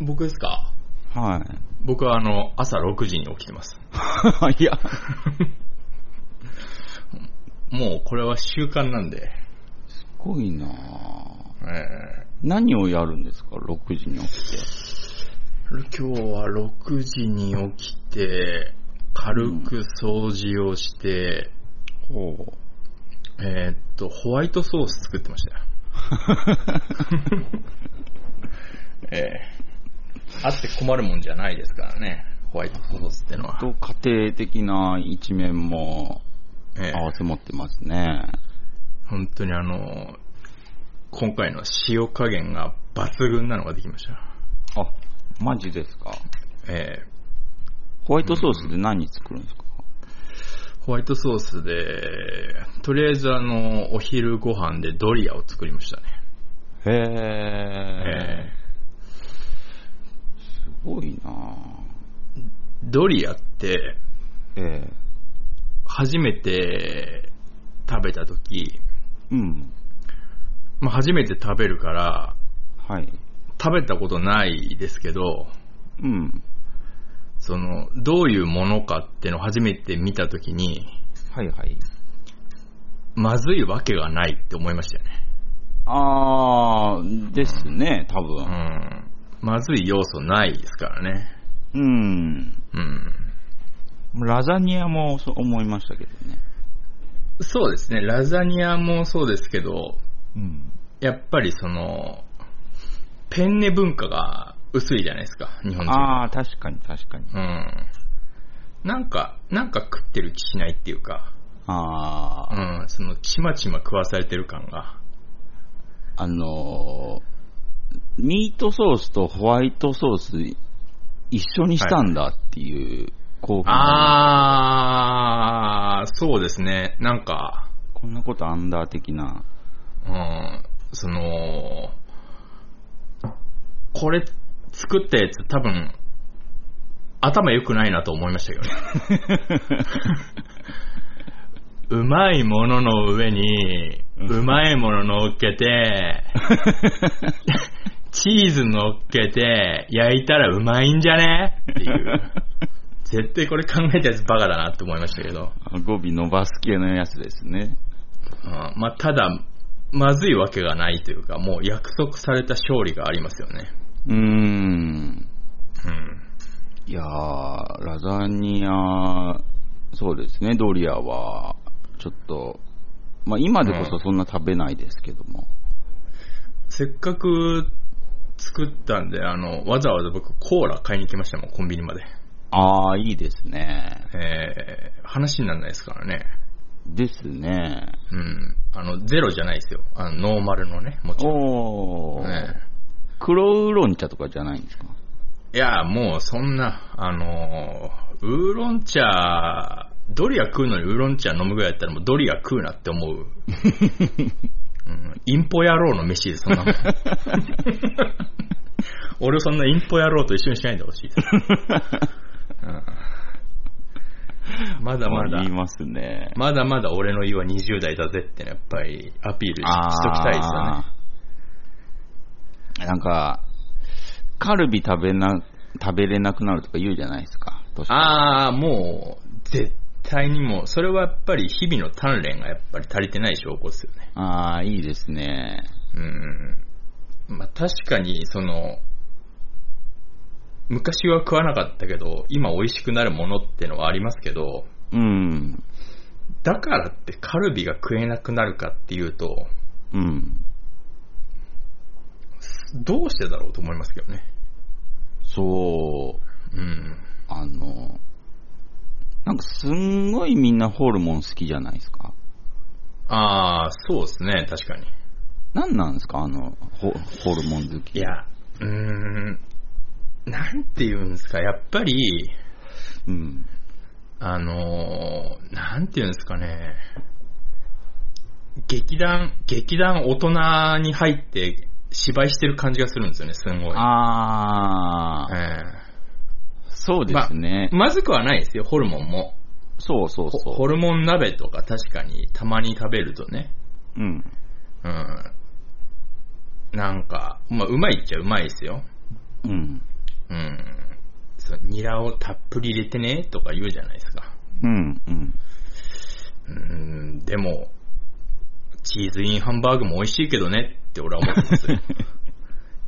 僕ですか？は僕はあの、朝6時に起きてます。い。いや、もうこれは習慣なんで。すごいなぁえ何をやるんですか ?6 時に起きて。ー今日は6時に起きて、軽く掃除をして、ほう。えーっと、ホワイトソース作ってましたよ。ええあって困るもんじゃないですからね、ホワイトソースってのは。と家庭的な一面もええ合わせ持ってますね。本当にあの、今回の塩加減が抜群なのができました。あ、マジですか？ええホワイトソースで何作るんですか、ホワイトソースで、とりあえずあの、お昼ご飯でドリアを作りましたね。へええ。すごいなぁドリアって、ええ初めて食べた時、うん。まあ、初めて食べるから、はい。食べたことないですけど、うん。その、どういうものかってのを初めて見た時に、はいはい。まずいわけがないって思いましたよね。あー、ですね、多う分。ん。まずい要素ないですからね。うん。うん。ラザニアもそう思いましたけどね。そうですね。ラザニアもそうですけど、うん。やっぱりその、ペンネ文化が薄いじゃないですか、日本人。あー、確かに確かに。うん。なんか、なんか食ってる気しないっていうか、あー、うん、その、ちまちま食わされてる感が。あのー、ミートソースとホワイトソース一緒にしたんだっていう興奮があー、そうですね。なんか、こんなことアンダー的な。うん、その、これ作ったやつ多分、頭良くないなと思いましたけどね。うまいものの上に、うまいもの乗っけて、チーズ乗っけて、焼いたらうまいんじゃね？っていう。絶対これ考えたやつバカだなって思いましたけど。語尾伸ばす系のやつですね。うんまあ、ただ、まずいわけがないというか、もう約束された勝利がありますよね。うーん。うん。いやー、ラザニア、そうですね、ドリアは、ちょっと、まあ今でこそそんな食べないですけども。せっかく作ったんで、あの、わざわざ僕コーラ買いに行きましたもん、コンビニまで。あー、いいですね。えー、話にならないですからね。ですね。うん。あの、ゼロじゃないですよ。あの、ノーマルのね、もちろん。おー、ね黒ウーロン茶とかじゃないんですか？いや、もうそんな、あのー、ウーロン茶、ドリア食うのにウーロン茶飲むぐらいやったらもうドリア食うなって思う。うん、インポ野郎の飯でそんなもん。俺をそんなインポ野郎と一緒にしないでほしいうんまだまだ言い、ますね。まだまだ俺の胃は20代だぜってのやっぱりアピールししときたいですよね。なんか、カルビ食べな、食べれなくなるとか言うじゃないですか。ああ、もう、絶対にもう、それはやっぱり日々の鍛錬がやっぱり足りてない証拠ですよね。ああ、いいですね。うん。まあ確かに、その、昔は食わなかったけど、今美味しくなるものってのはありますけど、うん。だからってカルビが食えなくなるかっていうと、うん。どうしてだろうと思いますけどね。そう、うん。あの、なんかすんごいみんなホルモン好きじゃないですか？ああ、そうですね、確かに。なんなんですか？あの、ホホルモン好き。いや、うーん、なんて言うんですか、やっぱり、うん。あのー、なんて言うんですかね、劇団、劇団大人に入って芝居してる感じがするんですよね、すんごい。ああ、えそうですねえ。まずくはないですよ、ホルモンも。そうそうホそホルモン鍋とか確かにたまに食べるとね、う。うん。うん。なんか、まあ、うまいっちゃうまいですよ。うん。うん。そうニラをたっぷり入れてねとか言うじゃないですか。うん、うん。うん、でも、チーズインハンバーグも美味しいけどねって俺は思ってますよ。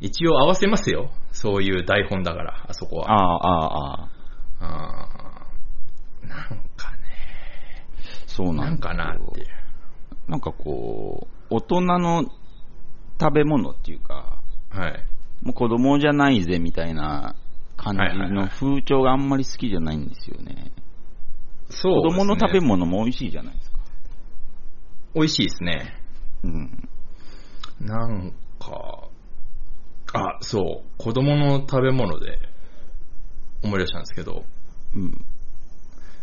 一応合わせますよ。そういう台本だから、あそこは。ああ、ああ、ああ。なんかね、そうなですよかなっていう。なんかこう、大人の食べ物っていうか、はい。もう子供じゃないぜみたいな感じの風潮があんまり好きじゃないんですよね。そう子供の食べ物。物も美味しいじゃないですか。美味しいですね。うん。なんか、あ、そう、子供の食べ物で思い出したんですけど、うん。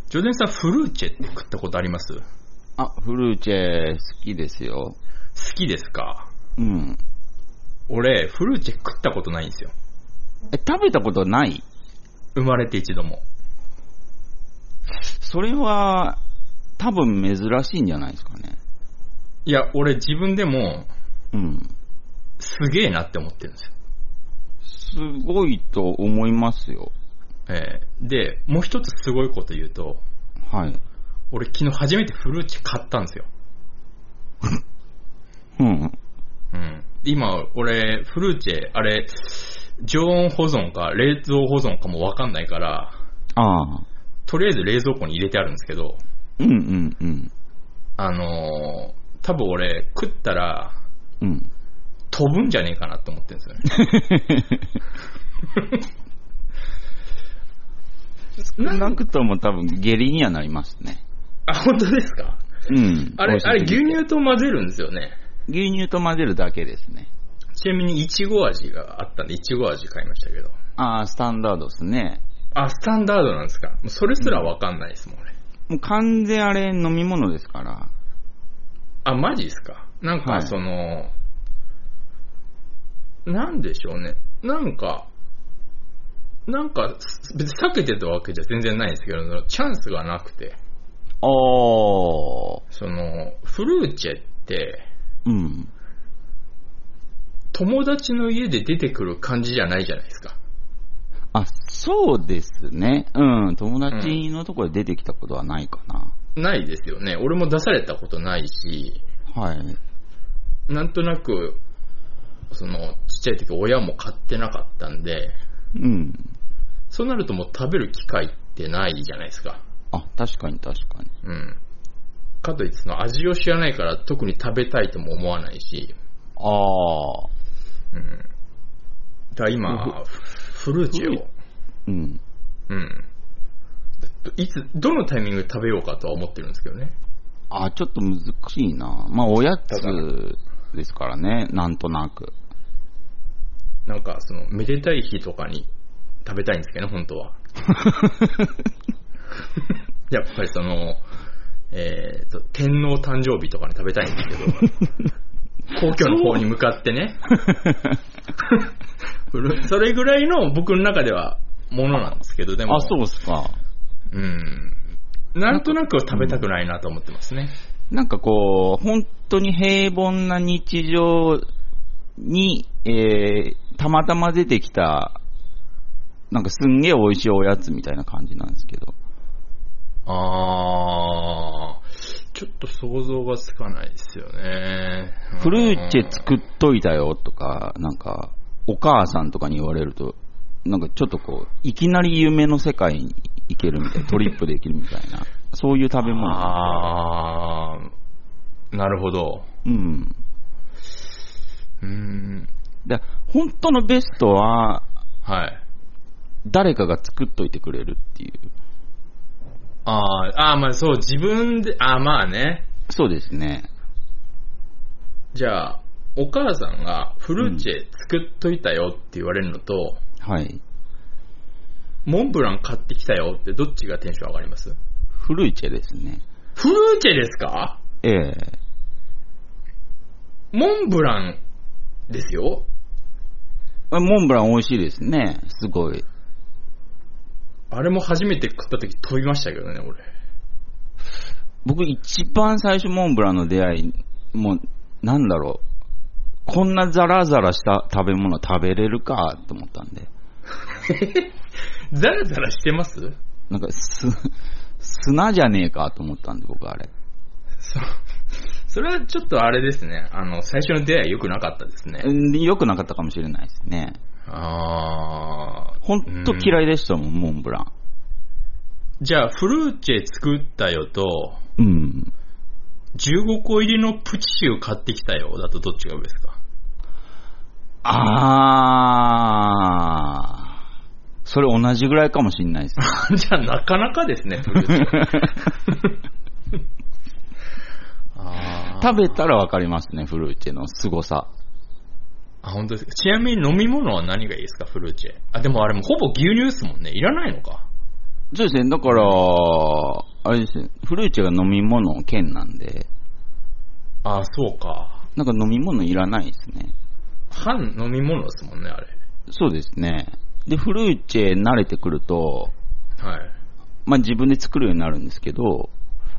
ジョデンさんフルーチェって食ったことあります？好あ、フルーチェ好きですよ。きですか？うん。俺、フルーチェ食ったことないんですよ。え、食べたことない？生まれて一度も。それは、多分珍しいんじゃないですかね。いや、俺自分でもうん。すげえなって思ってるんですよ。すごいと思いますよ。えーで、もう一つすごいこと言うと、はい。俺昨日初めてフルーチェ買ったんですよ。うん。うん。今、俺、フルーチェ、あれ、常温保存か冷蔵保存かもわかんないから、ああ。とりあえず冷蔵庫に入れてあるんですけど、うんうんうん。あのー多分俺、食ったら、うん。飛ぶんじゃねえかなって思ってるんですよね。少なくとも多分下痢にはなりますね。あ、本当ですか？うん。あれ、あれ牛乳と混ぜるんですよね。牛乳と混ぜるだけですね。ちなみに、いちご味があったんで、いちご味買いましたけど。ああ、スタンダードですね。あ、スタンダードなんですか？それすらわかんないですもん、俺。もう完全あれ飲み物ですから。あ、マジですか？なんか、はいその、なんでしょうね。なんか、なんか、別に避けてたわけじゃ全然ないんですけど、チャンスがなくて、ああ。その、フルーチェって、うん。友達の家で出てくる感じじゃないじゃないですか。あ、そうですね。うん。友達のところで出てきたことはないかな。ないですよね。俺も出されたことないし、はい。なんとなく、その、ちっちゃい時親も買ってなかったんで、うん。そうなるともう食べる機会ってないじゃないですか。あ、確かに確かに。うん。かといってその味を知らないから特に食べたいとも思わないし、ああ。うん。だから今、フルーチェを、うん。うん。いつ、どのタイミングで食べようかとは思ってるんですけどね。あ、ちょっと難しいな。まあ、おやつですからね、なんとなく。なんか、その、めでたい日とかに食べたいんですけどね、本当は。やっぱりその、えーと、天皇誕生日とかに食べたいんですけど、皇居の方に向かってね、それぐらいの僕の中ではものなんですけど、でも、あ、そうですか。うん。なんとなく食べたくないなと思ってますね。なんかこう、本当に平凡な日常に、えー、たまたま出てきた、なんかすんげえ美味しいおやつみたいな感じなんですけど。あー、ちょっと想像がつかないですよね。フルーチェ作っといたよとか、なんか、お母さんとかに言われると、なんかちょっとこう、いきなり夢の世界に行けるみたいな、トリップできるみたいな、そういう食べ物。あー、なるほど。うん。うーん。で、本当のベストは、はい。誰かが作っといてくれるっていう。あー、あーまあそう、自分で、あーまあね。そうですね。じゃあ、お母さんがフルーチェ作っといたよって言われるのと、はい。モンブラン買ってきたよってどっちがテンション上がります？フルーチェですね。フルーチェですか？ええモンブランですよモンブラン美味しいですね。すごい。あれも初めて食った時飛びましたけどね、俺。僕一番最初モンブランの出会い、もう、なんだろう。こんなザラザラした食べ物食べれるかと思ったんで。ザラザラしてます？なんか、す、砂じゃねえかと思ったんで、僕あれ。そう。それはちょっとあれですね。あの、最初の出会い良くなかったですね。うん良くなかったかもしれないですね。あー。ほんと嫌いでしたもん、モンブラン。じゃあ、フルーチェ作ったよと、うん。15個入りのプチシュー買ってきたよだとどっちが上ですか？あー。それ同じぐらいかもしれないですね。じゃあ、なかなかですね、フルーチェ。食べたらわかりますね、フルーチェの凄さ。あ、本当ですか？ちなみに飲み物は何がいいですか、フルーチェ？あ、でもあれもほぼ牛乳ですもんね。いらないのか。そうですね、だから、あれですね、フルーチェが飲み物兼なんで、あ、そうか。なんか飲み物いらないですね。半飲み物ですもんね、あれ。そうですね。で、フルーチェ慣れてくると、はい。まあ自分で作るようになるんですけど、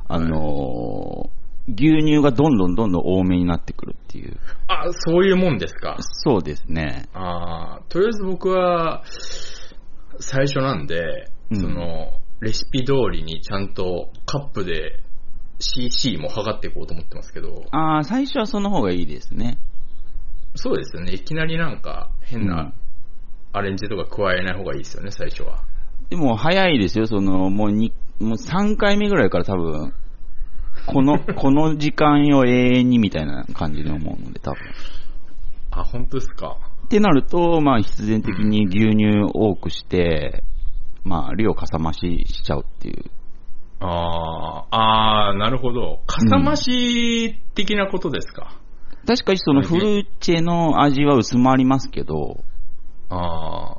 あのー牛乳がどんどんどんどん多めになってくるっていう。あ、そういうもんですか？そうですね。あーとりあえず僕は、最初なんで、うんその、レシピ通りにちゃんとカップで CC も測っていこうと思ってますけど、ああ、最初はその方がいいですね。そうですよね。いきなりなんか変うんなアレンジとか加えない方がいいですよね、最初は。でも早いですよ、その、もうに、もう3回目ぐらいから多分、この、この時間よ永遠にみたいな感じで思うので、多分。あ、本当ですか？ってなると、まあ必然的に牛乳多くして、まあ量かさ増ししちゃうっていう。あー、あー、なるほど。かさ増し的なことですか？確かにそのフルーチェの味は薄まりますけど、あ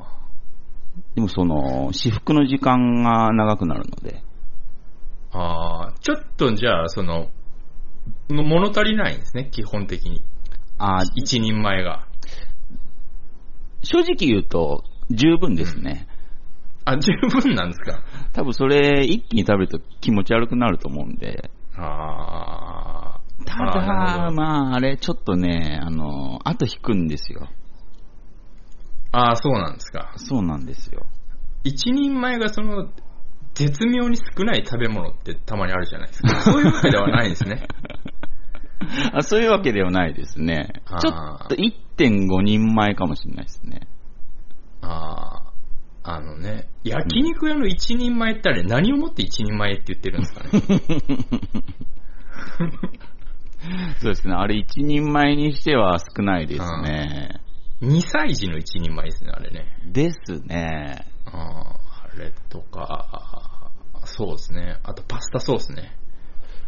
でもその、至福の時間が長くなるので。ー、あー、ちょっとじゃあ、その、の物足りないんですね、基本的に。あー一人前が。正直言うと、十分ですね。あ、十分なんですか？多分それ一気に食べると気持ち悪くなると思うんで。ああーなるだ、まあ、あれ、ちょっとね、あの、後引くんですよ。あー、そうなんですか。そうなんですよ。一人前がその、絶妙に少ない食べ物ってたまにあるじゃないですか。そういうわけではないんですね。あそういうわけではないですね。ちょっと1.5人前かもしれないですね。あー。あのね、焼肉屋の一人前ってあれ何をもって一人前って言ってるんですかね。そうですね。あれ1人前にしては少ないですね。2歳児の一人前ですね、あれね。ですね。あーあれとか、そうですね。あとパスタソースね。絶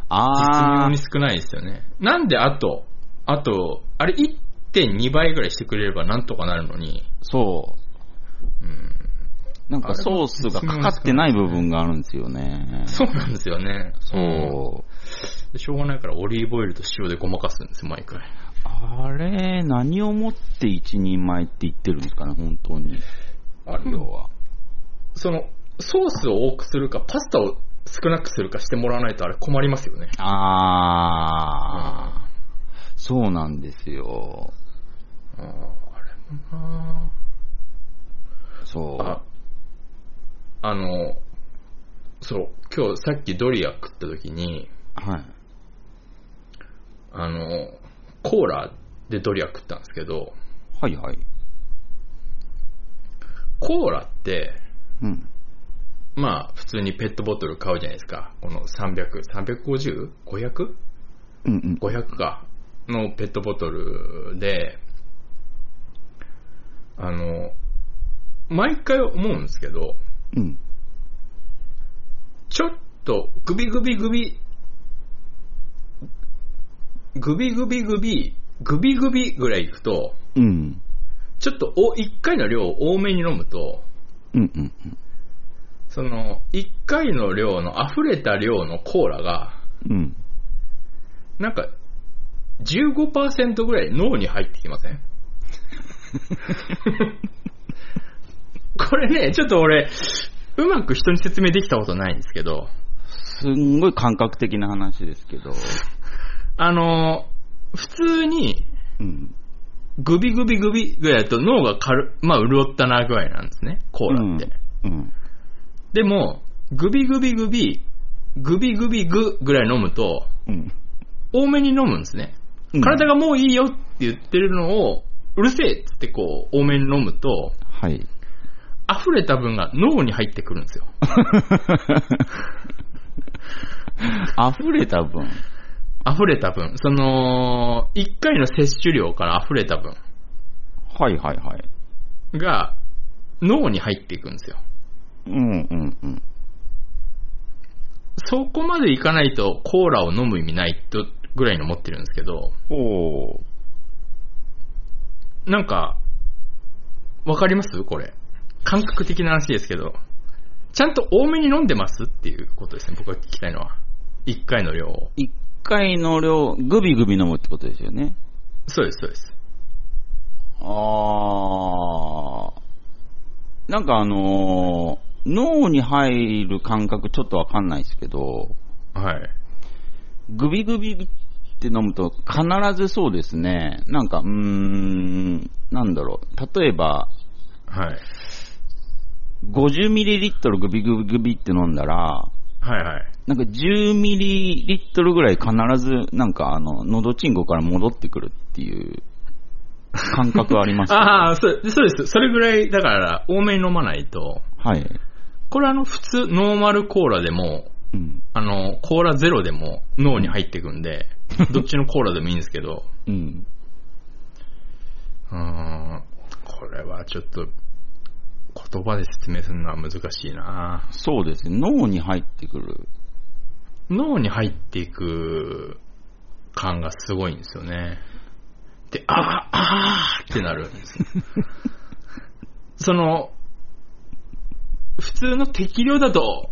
あー妙に少ないですよね。なんであと、あと、あれ1.2倍ぐらいしてくれればなんとかなるのに、そう。うん、なんかソースがかかってない部分があるんですよね。そうなんですよね。そう。でしょうがないからオリーブオイルと塩でごまかすんですよ、毎回。あれ、何をもって一人前って言ってるんですかね、本当に。あれ要は。その、ソースを多くするか、パスタを少なくするかしてもらわないとあれ困りますよね。あー、そうなんですよ。あーあれもなそう。あ、あの、そう、今日さっきドリア食った時に、はい。あの、コーラでドリア食ったんですけど、はいはい。コーラって、うん。まあ、普通にペットボトル買うじゃないですか。この300、350?500?500 うんうん。か。のペットボトルで、あの、毎回思うんですけど、うん。ちょっとグビグビグビ、グビグビグビ、グビグビぐらいいくと、うん。ちょっとお1回の量を多めに飲むと、うんうんうん。その1回の量の溢れた量のコーラが、うん。なんか15%ぐらい脳に入ってきません？これね、ちょっと俺、うまく人に説明できたことないんですけど、すんごい感覚的な話ですけど。あの、普通にうん。グビグビグビぐらいだと脳が軽、まあ、潤ったなぐらいなんですね、コーラって。うん。でも、グビグビグビ、グビグビグぐらい飲むと、うん。多めに飲むんですね。うん体がもういいよって言ってるのを、うるせえっつってこう、多めに飲むと、はい。溢れた分が脳に入ってくるんですよ。溢れた分。溢れた分。その、1回の摂取量から溢れた分はいはいはい。が脳に入っていくんですよ。うんうんうん。そこまでいかないとコーラを飲む意味ないとぐらいの持ってるんですけど、おー。なんか、わかりますこれ？感覚的な話ですけど、ちゃんと多めに飲んでますっていうことですね、僕が聞きたいのは。1回の量を。一回の量、グビグビ飲むってことですよね。そうです、そうです。あー。なんかあのー脳に入る感覚ちょっとわかんないですけど、はい。グビグビって飲むと必ずそうですね。なんか、うーん、なんだろう。例えば、はい。50ml グビグビグビって飲んだら、はいはい。なんか 10ml ぐらい必ず、なんかあの、喉チンコから戻ってくるっていう感覚あります。ああ、そうそうです。それぐらい、だから、多めに飲まないと、はい。これあの、普通、ノーマルコーラでも、うん。あの、コーラゼロでも脳に入ってくんで、どっちのコーラでもいいんですけど、うん。うーん、これはちょっと、言葉で説明するのは難しいなそうですね。脳に入ってくる。脳に入っていく感がすごいんですよね。で、あー、あーってなるんです。その、普通の適量だと、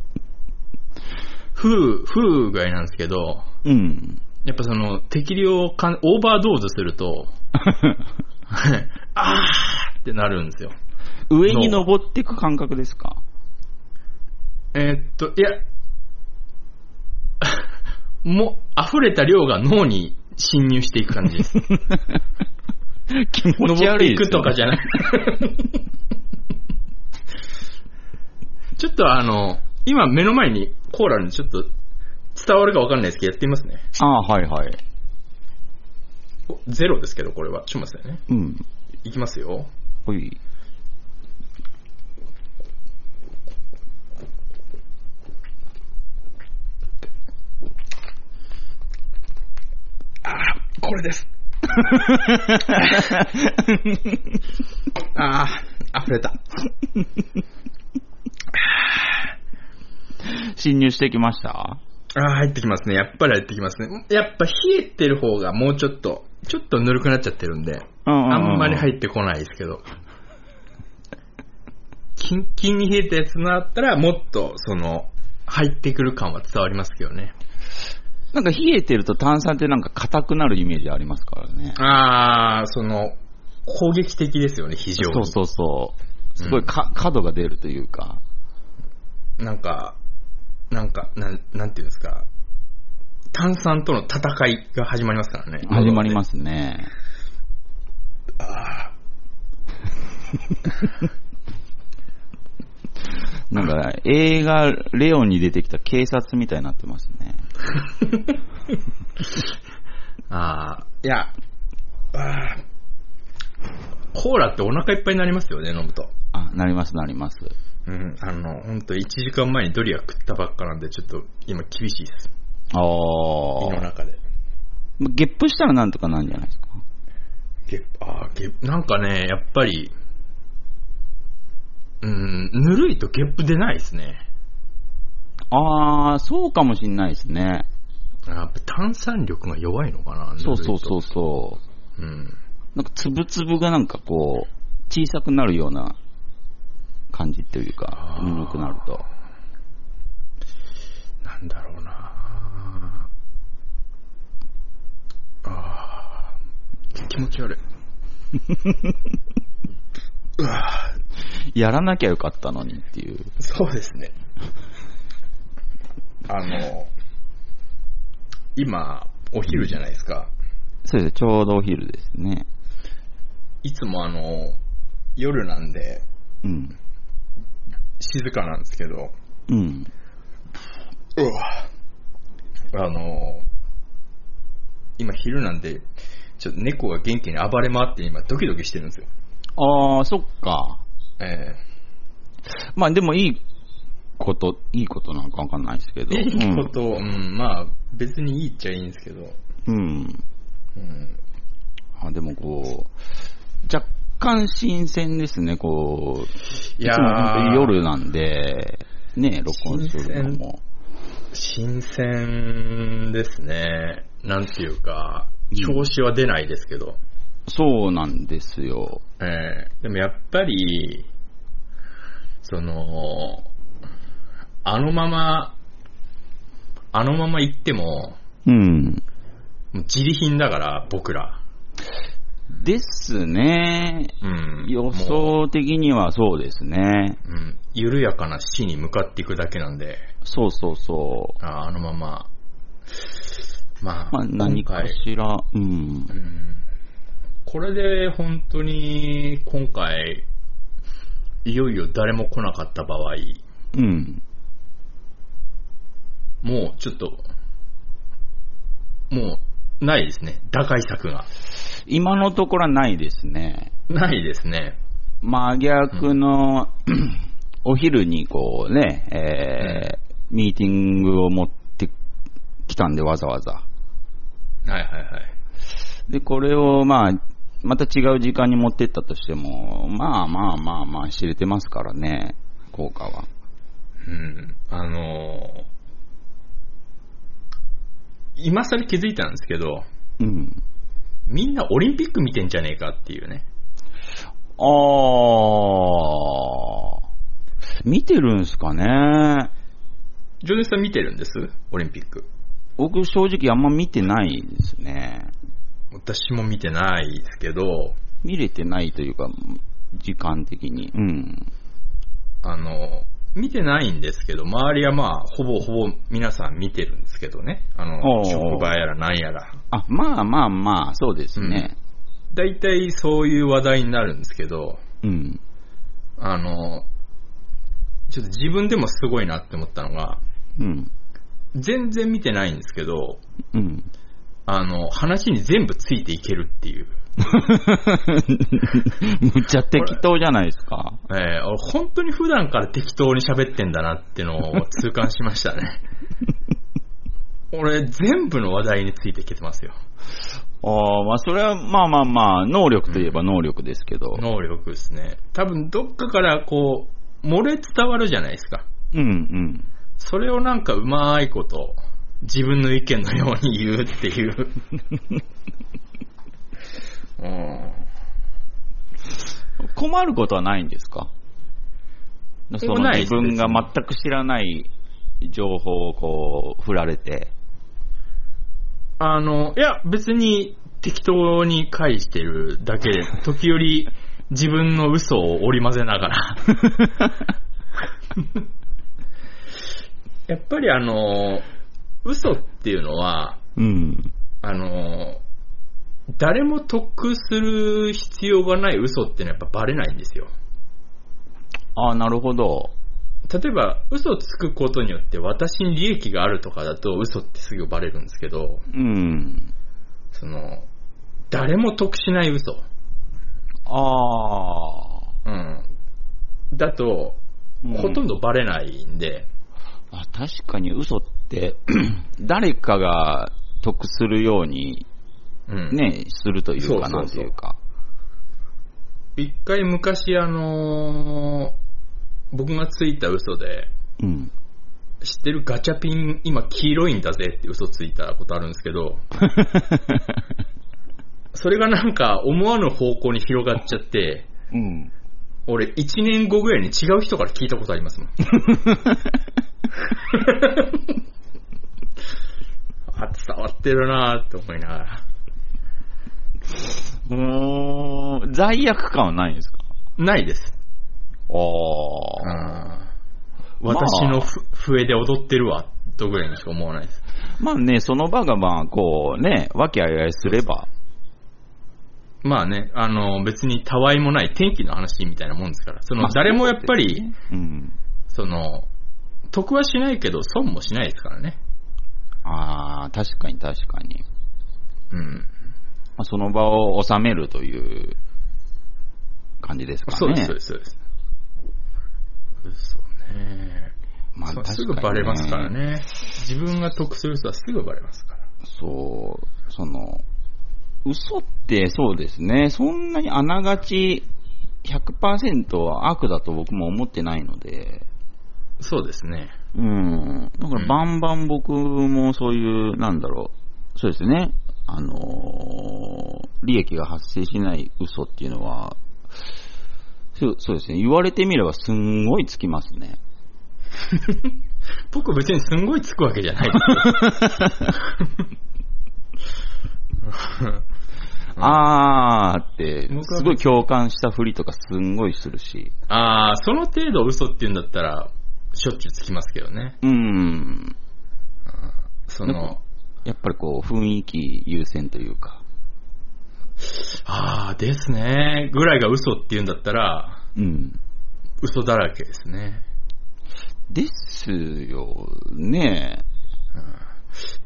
ふう、ふうぐらいなんですけど、うん。やっぱその適量をかんオーバードーズすると、あーってなるんですよ。上に登っていく感覚ですか？えーっと、いや、もう、溢れた量が脳に侵入していく感じです。気持ち登ってい悪いですよ、くとかじゃない。ちょっとあの、今目の前にコーラにちょっと伝わるかわかんないですけど、やってみますね。ああ、はいはい。おゼロですけど、これは。ちょっと待ってね。うん。いきますよ。ほい。あー、これです。あー、溢れた。侵入してきました？あー、入ってきますね。やっぱり入ってきますね。やっぱ冷えてる方がもうちょっと、ちょっとぬるくなっちゃってるんで、あんまり入っってこないですけど。キンキンに冷えたやつのあったら、もっと、その、入ってくる感は伝わりますけどね。なんか冷えてると炭酸ってなんか硬くなるイメージありますからね。あー、その、攻撃的ですよね、非常に。そうそうそう。すごいか、角が出るというか。なんか、なんか、なん、なんていうんですか。炭酸との戦いが始まりますからね。。始まりますすね。あ なんか、映画、レオンに出てきた警察みたいになってますね。ー あー、いや、あーコーラってお腹いっぱいになりますよね、飲むと。あ、なりますなります。うん、あの、ほんと1時間前にドリア食ったばっかなんで、ちょっと今厳しいです。あ胃のあ。中で。ゲップしたらなんとかなんじゃないですか？ゲッあーゲッなんかね、やっぱり、うん、ぬるいとゲップ出ないですね。ああ、そうかもしんないですね。やっぱ炭酸力が弱いのかな。そうそうそうう。そう。うん。なんか粒々がなんかこう、小さくなるような感じっていうか、ぬるくなると。なんだろうなあー気持ち悪い。うわやらなきゃよかったのにっていう。そうですね。あの、今、お昼じゃないですか。そうです。ちょうどお昼ですね。いつもあの、夜なんでうん。静かなんですけど、うん。うわあの、今昼なんで、ちょっと猫が元気に暴れ回って今ドキドキしてるんですよ。ああ、そっか。えまあでもいいこと、いいことなんかわかんないですけど。え いいこと、うん、まあ別にいいっちゃいいんですけど、うん。うん。うん、あでもこう、若干新鮮ですね、こう。いや夜なんで、ね、録音するのも。新鮮ですね。なんていうか、調子は出ないですけど、そうなんですよ。えーでもやっぱり、その、あのまま、あのまま行っても、うん。もう自利品だから、僕ら。ですね。うん。予も想的にはそうですね。う、うん。緩やかな死に向かっていくだけなんで、そうそうそう。ああのまま、まあ、まあ何かしら、うんう。んこれで本当に今回、いよいよ誰も来なかった場合、うん。もうちょっと、もうないですね。打開策が。今のところはないですね。ないですね。真逆の、お昼にこうね、えーミーティングを持ってきたんでわざわざ。はいはいはい。で、これをまあ、また違う時間に持ってったとしても、まあまあまあまあ知れてますからね、効果は。うん。あのー今更気づいたんですけど、うん。みんなオリンピック見てんじゃねえかっていうね。あー、見てるんすかね。ジョネさん見てるんです？オリンピック。僕正直あんま見てないですね。私も見てないですけど、見れてないというか、時間的に。うん。あの、見てないんですけど、周りはまあ、ほぼほぼ皆さん見てるんですけどね。あの、う職場やらなんやら。あ、まあまあまあ、そうですね。大体そういう話題になるんですけど、うん。あの、ちょっと自分でもすごいなって思ったのが、うん。全然見てないんですけど、うん。あの、話に全部ついていけるっていう。むっちゃ適当じゃないですか。えー俺本当に普段から適当に喋ってんだなってのを痛感しましたね。俺、全部の話題についていけてますよ。ああ、まあそれはまあまあまあ、能力といえば能力ですけど。能力ですね。多分どっかからこう、漏れ伝わるじゃないですか。うんうん。それをなんかうまいこと、自分の意見のように言うっていう。うん困ることはないんですか？その自分が全く知らない情報をこう、振られて。あの、いや、別に適当に返してるだけで、時折自分の嘘を織り交ぜながら。やっぱりあの、嘘っていうのは、うん。あの、誰も得する必要がない嘘ってのはやっぱバレないんですよ。ああ、なるほど。例えば、嘘つくことによって私に利益があるとかだと嘘ってすぐバレるんですけど、うん。その、誰も得しない嘘。ああ。うん。だと、うんほとんどバレないんで、あ確かに嘘って、誰かが得するようにうん。ね、するというか、そうそうそうなんていうか。一回昔あのー僕がついた嘘で、うん。知ってるガチャピン今黄色いんだぜって嘘ついたことあるんですけど、それがなんか思わぬ方向に広がっちゃって、うん。俺1年後ぐらいに違う人から聞いたことありますもん。あ、伝わってるなーって思いながら。もう、罪悪感はないんですか？ないです。あうん私のふ笛で踊ってるわ、とぐらいにしか思わないです。まあね、その場がまあ、こうね、和気あいあいすれば、まあね、あの、別にたわいもない天気の話みたいなもんですから、その、まあ誰もやっぱり、うん。その、得はしないけど、損もしないですからね。ああ、確かに確かに。うん。まあ、その場を収めるという感じですかね。そうです、そうです、そうです。嘘ね。まあそうす確かにねぐバレますからね。自分が得する人はすぐバレますから。そう、その、嘘ってそうですね、そんなにあながち100%悪だと僕も思ってないので、そうですね。うん。だからうんバンバン僕もそういう、なんだろう、そうですね、あのー利益が発生しない嘘っていうのは、そうそうですね、言われてみればすんごいつきますね。僕別にすんごいつくわけじゃない。あーってすごい共感したふりとかすんごいするし、ああ、その程度嘘って言うんだったら、しょっちゅうつきますけどね。うん。その、やっぱりこう、雰囲気優先というか。ああ、ですね。ぐらいが嘘って言うんだったら、うん。嘘だらけですね。ですよね。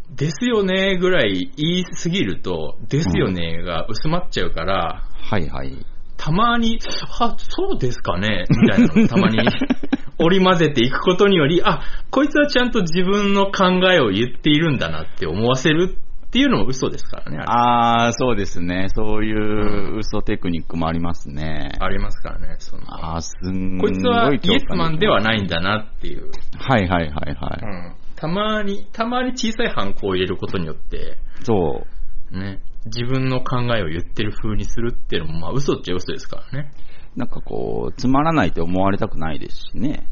ですよねぐらい言いすぎると、ですよねが薄まっちゃうから、はいはい。たまに、あ、そうですかねみたいなのをたまに 織り交ぜていくことにより、あ、こいつはちゃんと自分の考えを言っているんだなって思わせるっていうのも嘘ですからね。あれあー、そうですね。そういう嘘テクニックもありますね。ありますからね。そのあー、すんごいこいつはイエスマンではないんんだなっていう。はいはいはいはい。うんたまに、たまに小さいハンコを入れることによって、そう。ね、自分の考えを言ってる風にするっていうのも、まあ嘘っちゃ嘘ですからね。なんかこう、つまらないって思われたくないですしね。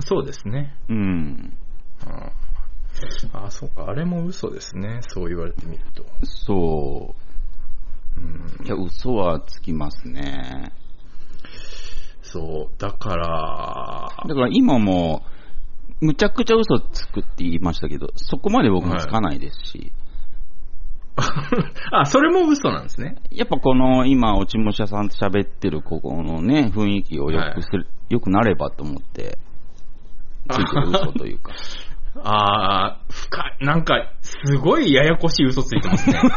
そうですね。うん。うんああ、そうか、あれも嘘ですね。そう言われてみると。そう。うんいや、嘘はつきますね。そう、だから、だから今も、むちゃくちゃ嘘つくって言いましたけど、そこまで僕もつかないですし、あ、それも嘘なんですね。やっぱこの今、落ち武者さんと喋ってるここのね、雰囲気を良くする、良くなればと思って、ついてる嘘というか。ああ、深い、なんか、すごいややこしい嘘ついてますね。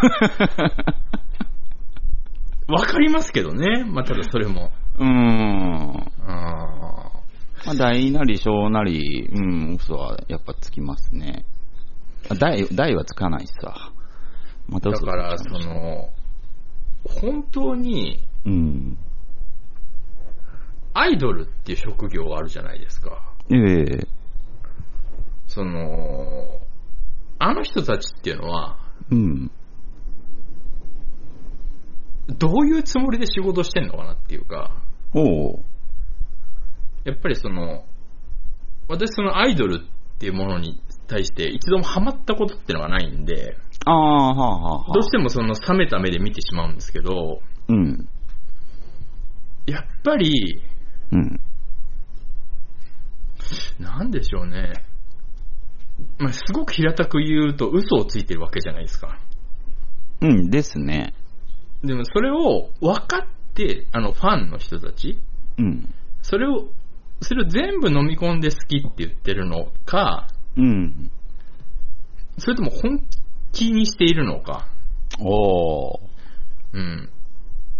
わかりますけどね。まあ、ただそれも。うーん。あまあ、大なり小なり、うん、嘘はやっぱつきますね。あ大、大はつかないっすわ。まだから、その、本当に、うん。アイドルっていう職業あるじゃないですか。ええその、あの人たちっていうのは、うん。どういうつもりで仕事してんのかなっていうか、おう。やっぱりその、私そのアイドルっていうものに対して一度もハマったことっていうのがないんで、ああ、はあ、はあ、はあ。どうしてもその冷めた目で見てしまうんですけど、うん。やっぱり、うん。なんでしょうね。まあ、すごく平たく言うと嘘をついてるわけじゃないですか。うんですね。でもそれを分かって、あのファンの人たち、うん。それを、それを全部飲み込んで好きって言ってるのか、うん。それとも本気にしているのか。おー。うん。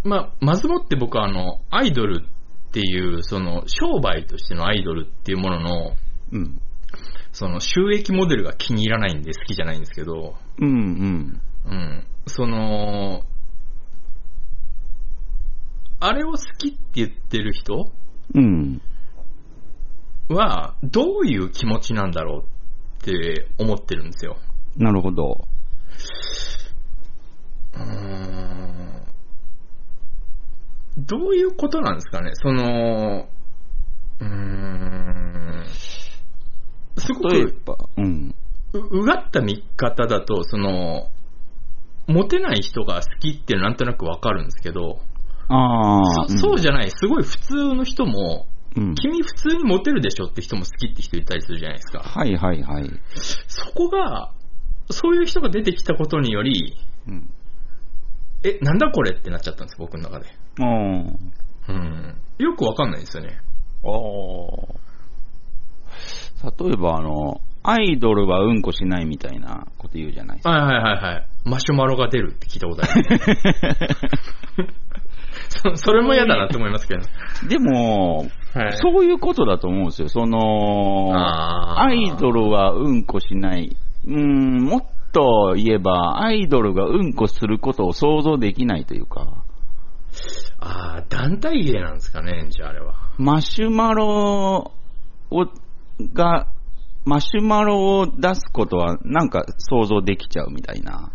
まあ、まずもって僕はあの、アイドルっていう、その、商売としてのアイドルっていうものの、うん。その、収益モデルが気に入らないんで好きじゃないんですけど、うん、うん。うん。その、あれを好きって言ってる人うん。は、どういう気持ちなんだろうって思ってるんですよ。なるほど。うーんどういうことなんですかね？その、うーん、すごくうん。ううがった見方だと、その、モテない人が好きってなんとなくわかるんですけど、ああ。そそうじゃない、すごい普通の人も、うん。君普通にモテるでしょって人も好きって人いたりするじゃないですか。はいはいはい。そこが、そういう人が出てきたことにより、うん。え、なんだこれってなっちゃったんです、僕の中で。うん。うん。よくわかんないですよね。お例えば、あの、アイドルはうんこしないみたいなこと言うじゃないですか。はいはいはいはい。マシュマロが出るって聞いたことある。そそれも嫌だなって思いますけど。でも、はいそういうことだと思うんですよ。その、アイドルはうんこしない。うーん、もっと言えば、アイドルがうんこすることを想像できないというか、ああ、団体芸なんですかね、じゃああれは。マシュマロを、が、マシュマロを出すことはなんか想像できちゃうみたいな。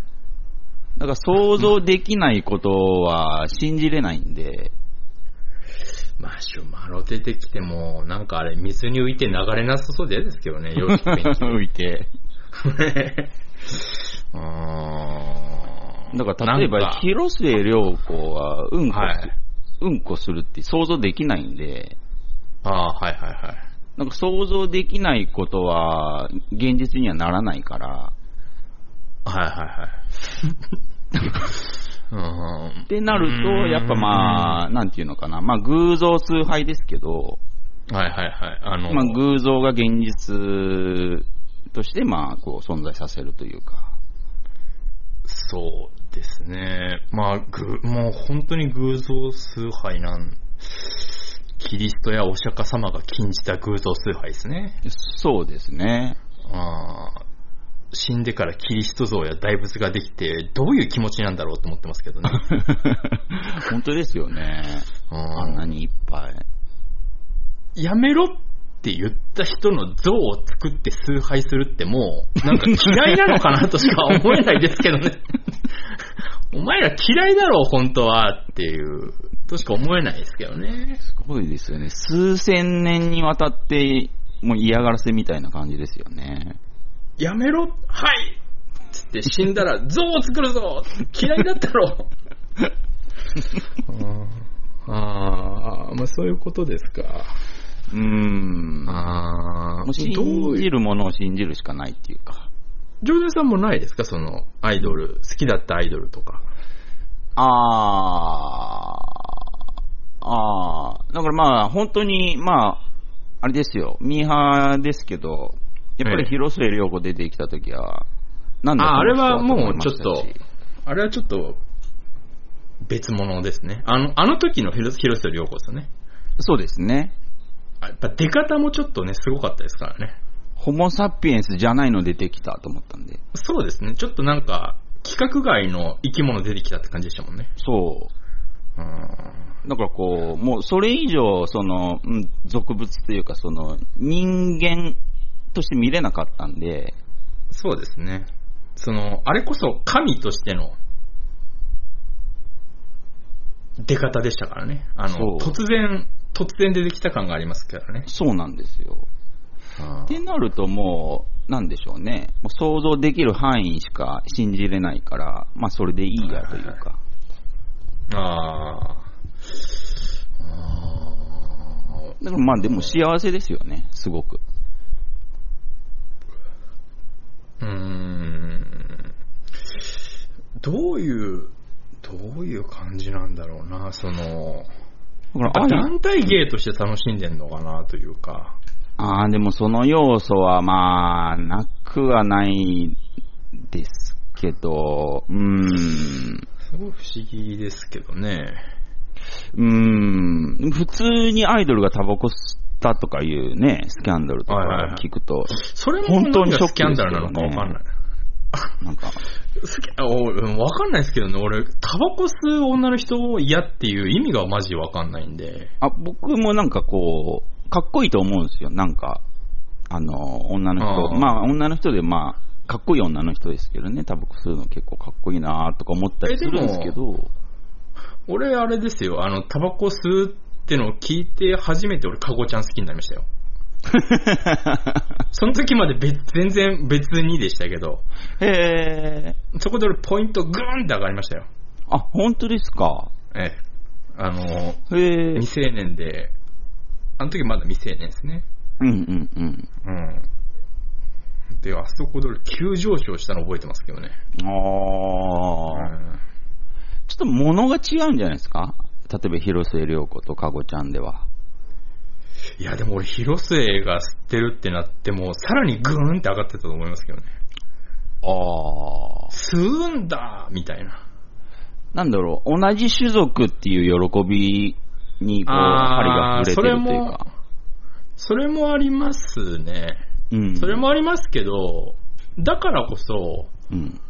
だから想像できないことは信じれないんで、マシュマロ出てきても、なんかあれ、水に浮いて流れなさそうで嫌ですけどね、洋服。浮いて。あー。だから例えば広末涼子はうんこす、はい。うんこするって想像できないんで、ああ、はいはいはい。なんか想像できないことは現実にはならないから、はいはいはい。うん。ってなると、やっぱまあ、なんていうのかな、まあ偶像崇拝ですけど、はいはいはい。あの、まあ偶像が現実としてまあこう存在させるというか。そうですね。まあ、ぐ、もう本当に偶像崇拝なん、キリストやお釈迦様が禁じた偶像崇拝ですね。そうですね。あー死んでからキリスト像や大仏ができて、どういう気持ちなんだろうと思ってますけどね。本当ですよね。あんなにいっぱい。やめろって言った人の像を作って崇拝するってもう、なんか 嫌いなのかなとしか思えないですけどね。お前ら嫌いだろ、本当はっていう、としか思えないですけどね。すごいですよね。数千年にわたって、もう嫌がらせみたいな感じですよね。やめろはいつって死んだら 像を作るぞ嫌いだったろああ、まあそういうことですか。うーん。ああ、もう信じるものを信じるしかないっていうか。ジョーデンさんもないですか？その、アイドル、好きだったアイドルとか。あー、あー、だからまあ、本当に、まあ、あれですよ、ミーハーですけど、やっぱりええ広末涼子出てきた時は、なんだああれはもうちょっとあれはちょっと、別物ですね。あの、あの時の広広瀬涼子ですよね。そうですね。あやっぱ出方もちょっとね、すごかったですからね。ホモ・サピエンスじゃないの出てきたと思ったんで。そうですね。ちょっとなんか、規格外の生き物出てきたって感じでしたもんね。そう。うん。だからこう、もうそれ以上、その、うん俗物というか、その、人間として見れなかったんで、そうですね。その、あれこそ神としての出方でしたからね。あの、突然、突然出てきた感がありますからね。そうなんですよ。ってなるともう、なんでしょうね。もう想像できる範囲しか信じれないから、まあそれでいいやというか。ああ。あだからまあでも幸せですよね、すごく。ーうーん。どういう、どういう感じなんだろうな、その、団体芸として楽しんでんのかなというか。あーでもその要素はまあ、なくはないですけど、うーん。すごい不思議ですけどね。うーん。普通にアイドルがタバコ吸ったとかいうね、スキャンダルとかはいはいはい聞くと、それも本当にショッキャンダルなのかわかんない。なんか、スキャおうんわかんないですけどね、俺、タバコ吸う女の人を嫌っていう意味がマジわかんないんで。あ、僕もなんかこう、かっこいいと思うんですよ。なんか、あの、女の人。あーまあ、女の人で、まあ、かっこいい女の人ですけどね、タバコ吸うの結構かっこいいなとか思ったりするんですけど、俺、あれですよ、あの、タバコ吸うってのを聞いて初めて俺、カゴちゃん好きになりましたよ。その時まで別全然別にでしたけど、へえ。そこで俺ポイントグーンって上がりましたよ。あ、本当ですか？ええ。あの、へえ。未成年で、あの時まだ未成年ですね。うんうんうん。うん。で、あそこで俺急上昇したの覚えてますけどね。ああ、うんちょっとものが違うんじゃないですか？例えば広末涼子とかごちゃんでは。いや、でも俺、広末が吸ってるってなっても、さらにグーンって上がってたと思いますけどね。ああ。吸うんだみたいな。なんだろう、同じ種族っていう喜びに、こう、針が触れてるというか。それもありますね。うん。それもありますけど、だからこそ、うん。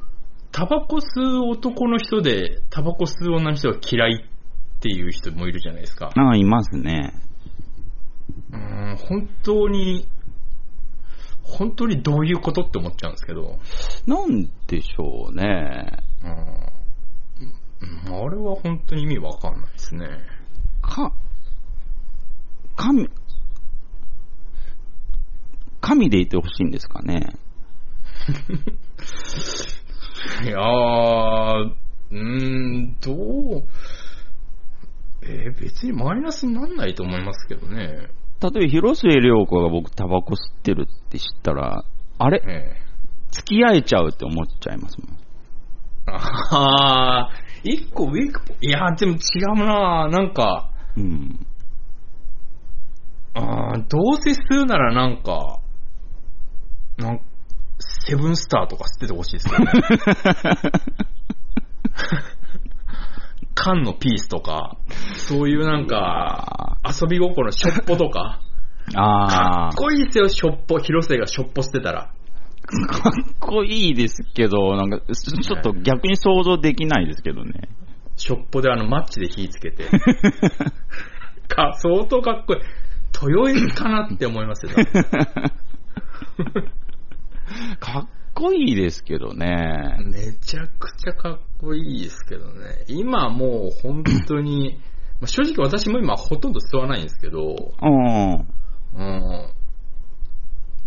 タバコ吸う男の人で、タバコ吸う女の人が嫌いっていう人もいるじゃないですか。ああ、いますね。うん、本当に、本当にどういうことって思っちゃうんですけど、なんでしょうね。うん、あれは本当に意味わかんないですね。か、神、神でいてほしいんですかね。いやー、うーん、どう、えー別にマイナスになんないと思いますけどね。例えば、広末涼子が僕タバコ吸ってるって知ったら、あれ？え付き合えちゃうって思っちゃいますもん。えあー、一個ウィークポ、いやー、でも違うななんか、うん。あーどうせ吸うならなんか、なんセブンスターとか吸っててほしいですけどね。缶のピースとか、そういうなんか、遊び心のしょっぽとか、かあっこいいですよ、しょっぽ、広瀬がしょっぽしてたら。あ、かっこいいですけど、なんか、ちょっと逆に想像できないですけどね。しょっぽであのマッチで火つけて。か、相当かっこいい。豊泉かなって思いますよ。かっこいいですけどね。めちゃくちゃかっこいいですけどね。今もう本当に、まあ正直私も今ほとんど吸わないんですけど、うん。うん。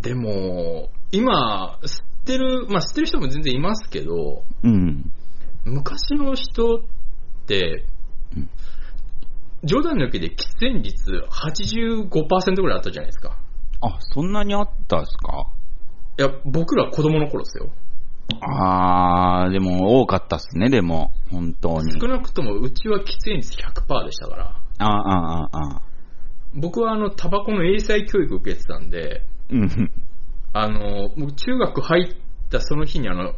でも、今、吸ってる、まあ吸ってる人も全然いますけど、うん。昔の人ってうん、冗談抜きで喫煙率85%ぐらいあったじゃないですか。あ、そんなにあったんですか？いや、僕ら子供の頃ですよ。あー、でも多かったっすね、でも。本当に。少なくともうちは喫煙率100%でしたから。ああ、ああ、ああ。僕はあの、タバコの英才教育受けてたんで、うん。あの、僕中学入ったその日にあの、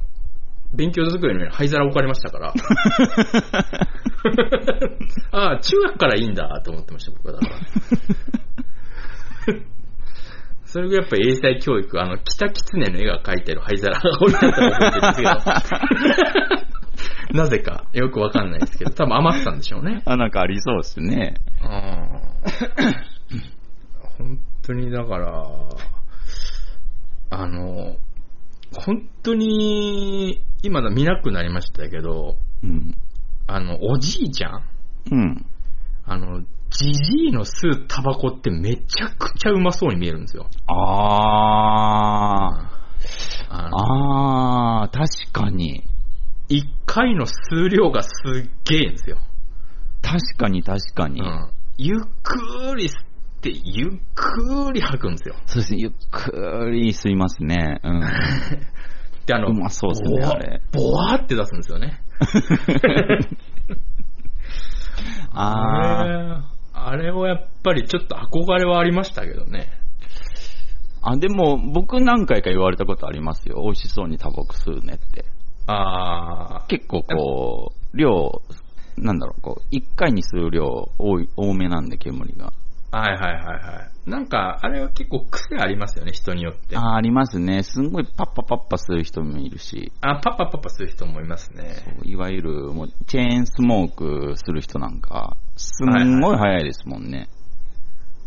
勉強机の上に灰皿置かれましたから。ああ、中学からいいんだと思ってました、僕はだから。それがやっぱ英才教育、あの、北狐の絵が描いてる灰皿が置いてあったのを覚えてるんですけど。なぜか、よくわかんないですけど、多分余ってたんでしょうね。あ、なんかありそうですね。本当にだから、あの、本当に、今だ見なくなりましたけど、うん。あの、おじいちゃん？うん。あの、じじいの吸うタバコってめちゃくちゃうまそうに見えるんですよ。ああー。のあー、確かに。一回の数量がすっげえんですよ。確かに確かに。うん。ゆっくり吸って、ゆっくり吐くんですよ。そうですね、ゆっくり吸いますね。うん。で、あの、うまそうですねあれボワーって出すんですよね。あー。れあれはやっぱりちょっと憧れはありましたけどね。あ、でも、僕何回か言われたことありますよ。美味しそうにタバコ吸うねって。あ結構こう、量、なんだろう、こう、一回に吸う量多い、多めなんで、煙が。あ、はいはいはいはい。なんか、あれは結構癖ありますよね、人によって。ああーありますね。すんごいパッパパッパ吸う人もいるし、パッパパッパする人もいますね。いわゆるもうチェーンスモークする人なんか、すんごい早いですもんね。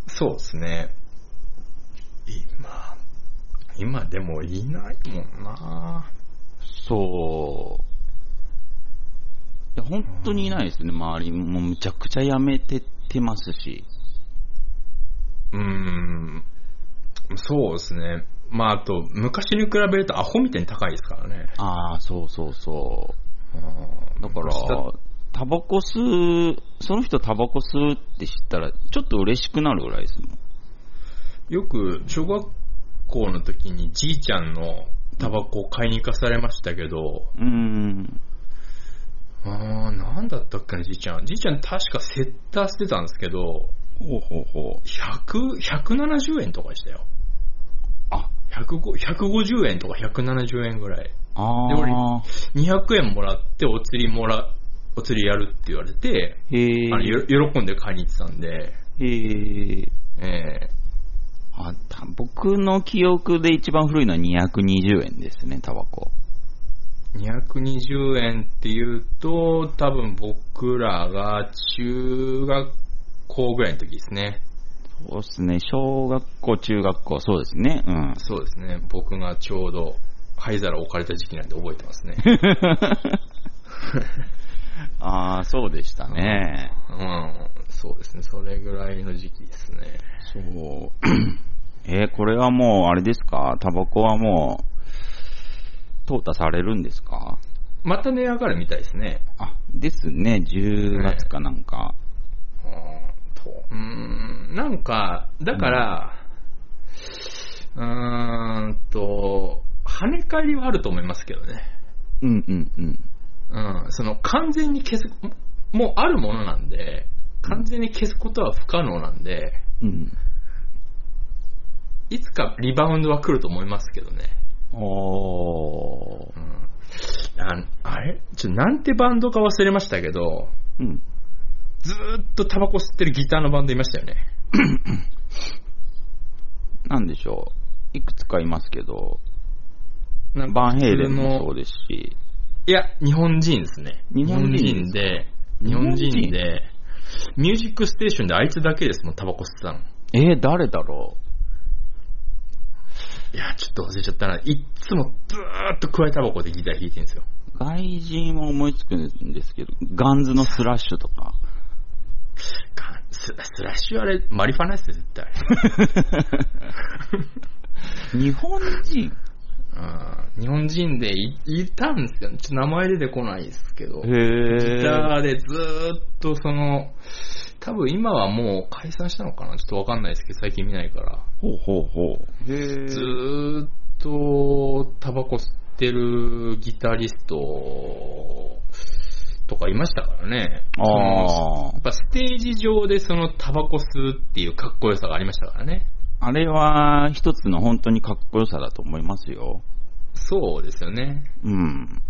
そうですね。今、今でもいないもんなそう。いや本当にいないですね、周りもうむちゃくちゃやめてってますし。うーん。そうですね。まあ、あと、昔に比べるとアホみたいに高いですからね。ああ、そうそうそう。うんだからタバコ吸う、その人タバコ吸うって知ったら、ちょっと嬉しくなるぐらいですもん。よく、小学校の時にじいちゃんのタバコを買いに行かされましたけど、うーん。あーななんだったっけな、じいちゃん。じいちゃん確かセッターしてたんですけど、ほうほうほう。100、170円とかでしたよ。あ、105 150円とか170円ぐらい。あで俺あ。200円もらってお釣りもら、お釣りやるって言われて、へえ。あのよ喜んで買いに行ってたんで、へえ。えあた僕の記憶で一番古いのは220円ですね、タバコ。ー220円っていうと、多分僕らが中学校ぐらいの時ですね。そうですね、小学校、中学校、そうですね。うん。そうですね。僕がちょうど灰皿置かれた時期なんで覚えてますね。ああ、そうでしたね。うん。そうですね。それぐらいの時期ですね。そう。えーこれはもう、あれですか？タバコはもう、淘汰されるんですか？また値上がるみたいですね。あ、ですね、10月かなんか。ううーん、なんか、だから、うーんと、跳ね返りはあると思いますけどね。うんうんうん。うん、その完全に消す、もうあるものなんで、完全に消すことは不可能なんで、うん。いつかリバウンドは来ると思いますけどね。おーう。ん、ああれ？ちょ、なんてバンドか忘れましたけど、うん。ずーっとタバコ吸ってるギターのバンドいましたよね。なんでしょう。いくつかいますけど、バンヘイレンもそうですし、いや、日本人ですね。日本人で、日日本本人？人で、ミュージックステーションであいつだけですもん、タバコ吸ってたの。えー、誰だろいや、ちょっと忘れちゃったな。いっつもずーっと加えタバコでギター弾いてるんですよ。う外人は思いつくんですけど、ガンズのスラッシュとか。かススラッシュあれ、マリファナですよ、絶対。日本人うん日本人でいいたんですよ。ちょっと名前出てこないですけど。へギーターでずーっとその、多分今はもう解散したのかな？ちょっとわかんないですけど、最近見ないから。ほうほうほう。へずーっとタバコ吸ってるギタリストとかいましたからね。そのあやっぱステージ上でそのタバコ吸うっていうかっこよさがありましたからね。あ。あれは一つの本当にかっこよさだと思いますよ。そうですよね。うん。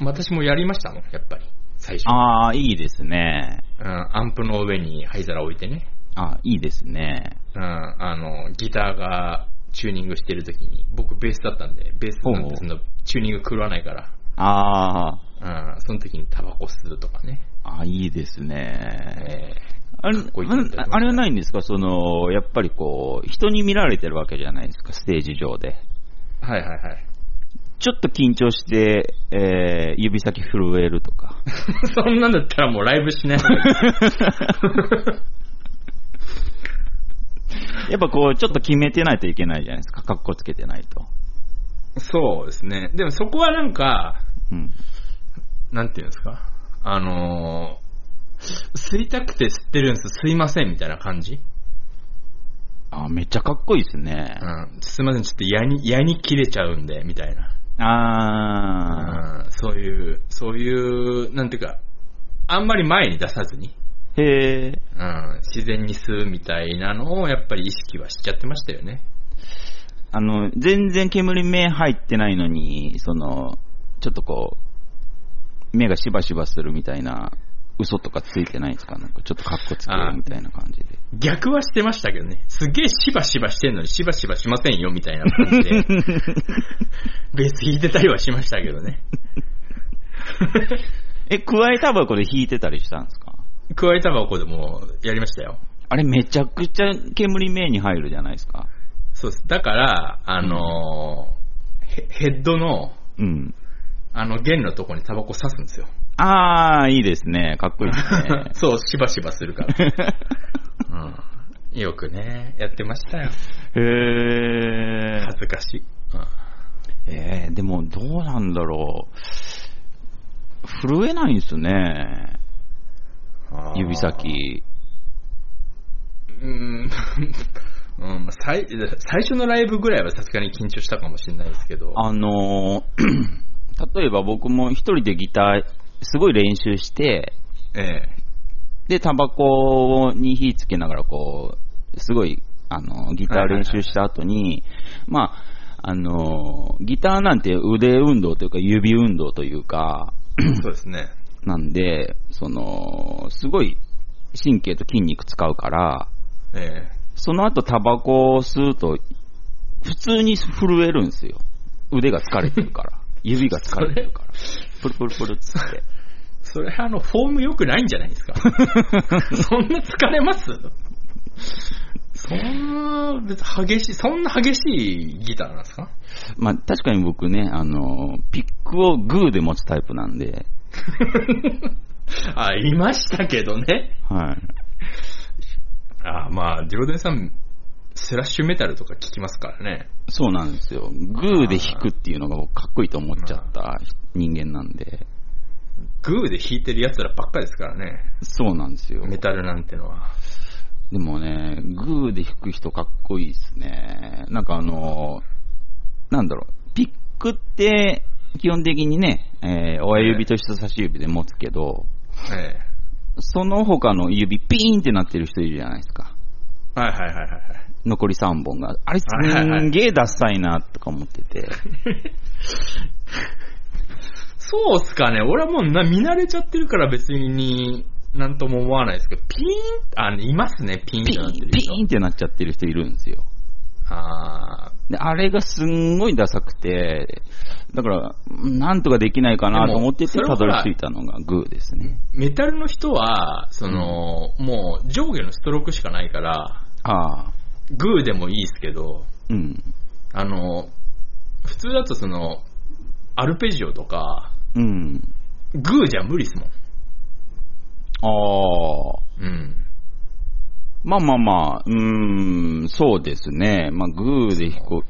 私もやりましたもん、やっぱり。最初。ああ、いいですね。うん、アンプの上に灰皿置いてね。あいいですね。うん、あの、ギターがチューニングしてる時に、僕ベースだったんで、ベースなんてそのチューニング狂わないから、あうん、その時にタバコ吸うとかね。あ、あいいですね。えあれあれはないんですか？その、やっぱりこう、人に見られてるわけじゃないですか、ステージ上で。ーはいはいはい。ちょっと緊張して、えー、指先震えるとか。そんなんだったらもうライブしない。やっぱこう、ちょっと決めてないといけないじゃないですか、格好つけてないと。そうですね。でもそこはなんか、うん。なんていうんですか？あのー、吸いたくて吸ってるんです、すいませんみたいな感じ？あ、めっちゃかっこいいですね。うん、すいません、ちょっと矢に、矢に切れちゃうんで、みたいな。あうん、そういう、そういう、なんていうか、あんまり前に出さずに、ー、へえ。うん、自然に吸うみたいなのをやっぱり意識はしちゃってましたよね。あの、全然煙目入ってないのに、その、ちょっとこう、目がしばしばするみたいな嘘とかついてないですか？なんかちょっとカッコつけるみたいな感じで。逆はしてましたけどね。すげえしばしばしてんのにしばしばしませんよみたいな感じで、ベース弾いてたりはしましたけどね。え、加えタバコで弾いてたりしたんですか？加えタバコでもやりましたよ。あれめちゃくちゃ煙目に入るじゃないですか。そうです。だから、あのーヘヘッドの、うん。あの、弦のとこにタバコ刺すんですよ。あー、いいですね。かっこいいですね。そう、しばしばするから。うん、よくね、やってましたよ。へー恥。ずかしい。えー、でもどうなんだろう。震えないんですね。うん指。先。うん、うん最最初のライブぐらいはさすがに緊張したかもしれないですけど。あのー例えば僕も一人でギターすごい練習して、ええ。で、タバコに火つけながら、こう、すごい、あの、ギター練習した後に、まあ、あの、ギターなんて腕運動というか、指運動というか、そうですね。なんで、その、すごい神経と筋肉使うから、ええ。その後タバコを吸うと、普通に震えるんですよ。腕が疲れてるから。指が疲れてるから。プルプルプルっつって。それあの、フォーム良くないんじゃないですか？そんな疲れます？そんな、別に激しい、そんな激しいギターなんですか？まあ確かに僕ね、あの、ピックをグーで持つタイプなんで、あ、いましたけどね。はい。あまあ、ジロデンさん、スラッシュメタルとか聞きますからね。そうなんですよ。グーで弾くっていうのが僕かっこいいと思っちゃった人間なんで、グーで弾いてる奴らばっかりですからね。そうなんですよ。メタルなんてのは。でもね、グーで弾く人かっこいいですね。なんかあの、なんだろう、ピックって基本的にね、えー親指と人差し指で持つけど、えその他の指ピーンってなってる人いるじゃないですか。はいはいはいはい。残り3本が。あれすんげえダッサいなとか思ってて。そうっすかね。俺はもうな見慣れちゃってるから別になんとも思わないですけど、ピーンあ、いますね、ピーンってなってる人。ピーンってなっちゃってる人いるんですよ。あで、あれがすんごいダサくて、だから、なんとかできないかなと思ってて、たどり着いたのがグーですね。ーメタルの人は、その、もう上下のストロークしかないから、ああ、グーでもいいですけど、うん。あの、普通だとその、アルペジオとか、うん。グーじゃ無理っすもん。ああ、うん。まあまあまあ、うーん、そうですね。まあ、グーで弾く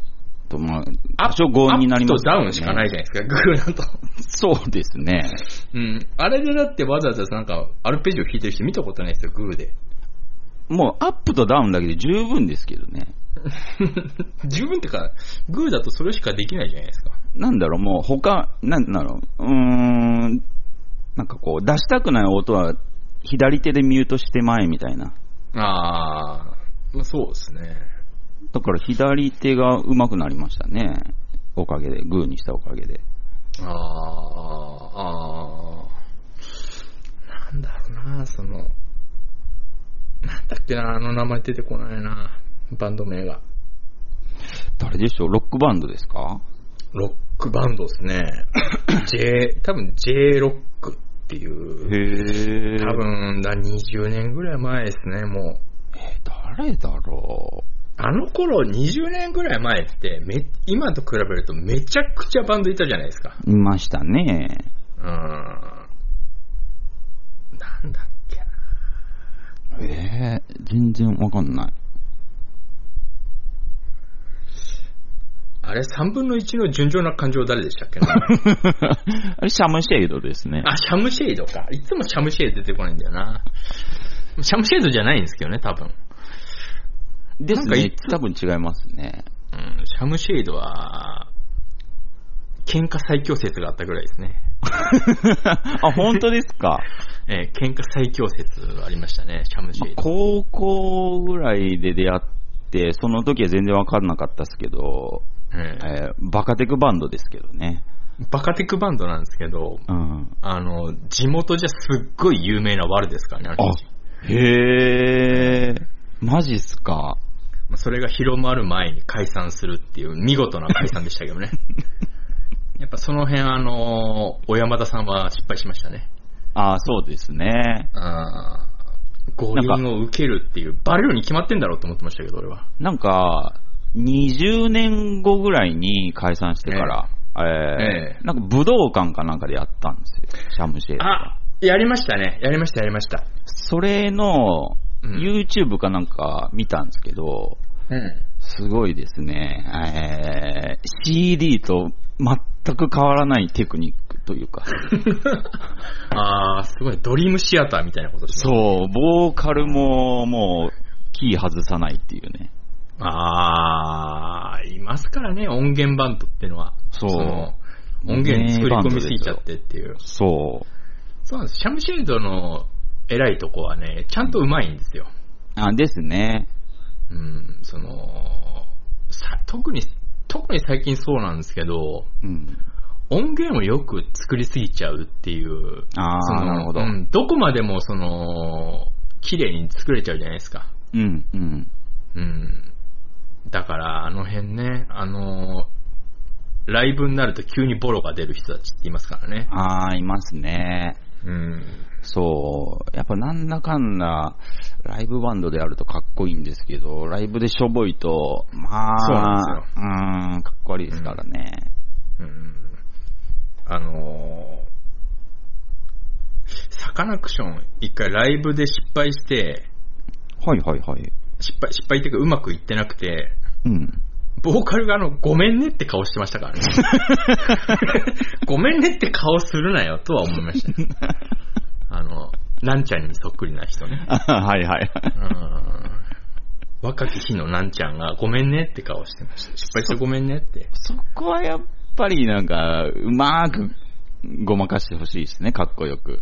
と、まあ、多少強引になります、アップとダウンしかないじゃないですか、グーだと。そうですね。うん。あれでだってわざわざなんか、アルペジオ弾いてる人見たことないですよ、グーで。もう、アップとダウンだけで十分ですけどね。十分ってか、グーだとそれしかできないじゃないですか。なんだろう、もう他、なんだろう、うーん、なんかこう、出したくない音は、左手でミュートして前みたいな。あー、まあ、そうですね。だから左手が上手くなりましたね。おかげで、グーにしたおかげで。あー、あー。なんだろうな、その、なんだっけな、あの名前出てこないな、バンド名が。誰でしょう？ロックバンドですか？ロックバンドですね。J、多分 J ロックっていう、へー。多分だ、20年ぐらい前ですね、もう。えー誰だろあの頃、20年ぐらい前ってめ、今と比べるとめちゃくちゃバンドいたじゃないですか。ういましたね。うーん。なんだっけな。えー、全然わかんない。あれ、3分の1の純情な感情誰でしたっけ？な あれ、シャムシェイドですね。あ、シャムシェイドか。いつもシャムシェイド出てこないんだよな。シャムシェイドじゃないんですけどね、多分。ですね。多分違いますね。うん、シャムシェイドは、喧嘩最強説があったぐらいですね。あ、本当ですか？えー喧嘩最強説ありましたね、シャムシェイド。高校ぐらいで出会って、その時は全然わかんなかったですけど、えーえーバカテクバンドですけどね。バカテクバンドなんですけど、うん。あの、地元じゃすっごい有名なワルですからね、あの人あ、へー。マジっすか？まあそれが広まる前に解散するっていう見事な解散でしたけどね。やっぱその辺あの、小山田さんは失敗しましたね。ああ、そうですね。あー五輪を受けるっていう、バレるに決まってんだろうと思ってましたけど、俺は。なんか、20年後ぐらいに解散してから、えーええなんか武道館かなんかでやったんですよ。シャムシェイ。あ、やりましたね。やりました、やりました。それの、うん YouTube かなんか見たんですけど、うん。すごいですね。えー CD と全く変わらないテクニックというか。あー、すごい、ドリームシアターみたいなことですね。そう、ボーカルももう、キー外さないっていうね。あー、いますからね、音源バンドっていうのは。そうの音源作り込みすぎちゃってっていう。そそうなんです。シャムシェードの偉いとこはね、ちゃんとうまいんですよ。あ、ですね。うん、その、さ特に、特に最近そうなんですけど、うん。音源をよく作りすぎちゃうっていう、ああ、そのなるほど。うん、どこまでもその、綺麗に作れちゃうじゃないですか。うん、うん。うん。だから、あの辺ね、あの、ライブになると急にボロが出る人たちっていますからね。ああ、いますね。うん。そう。やっぱなんだかんだ、ライブバンドであるとかっこいいんですけど、ライブでしょぼいと、まあ、そうなんですうーん、かっこ悪いですからね。うん。あのサカナクション一回ライブで失敗して、はいはいはい。失敗、失敗っていうかうまくいってなくて、うん。ボーカルがあの、ごめんねって顔してましたからね。ごめんねって顔するなよとは思いましたね。あの、なんちゃんにそっくりな人ね。はいはい。うん若き日のなんちゃんがごめんねって顔してました。失敗してごめんねって。そこはやっぱりなんか、うまーくごまかしてほしいですね、かっこよく。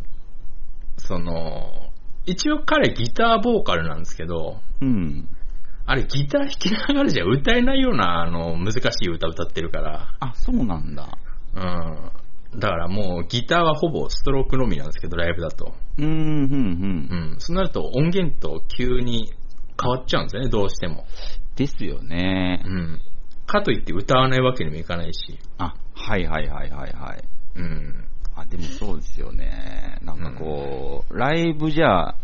その、一応彼ギターボーカルなんですけど、うん。あれギター弾きながらじゃ歌えないようなあの難しい歌歌ってるから、あ、そうなんだ。うん。だからもうギターはほぼストロークのみなんですけど、ライブだと。うーん、うん、うんう。ん。そうなると音源と急に変わっちゃうんですよね、どうしても。ですよねう。ん。かといって歌わないわけにもいかないし。あ、はいはいはいはいはい。うん。あ、でもそうですよね。なんかこう、ライブじゃ、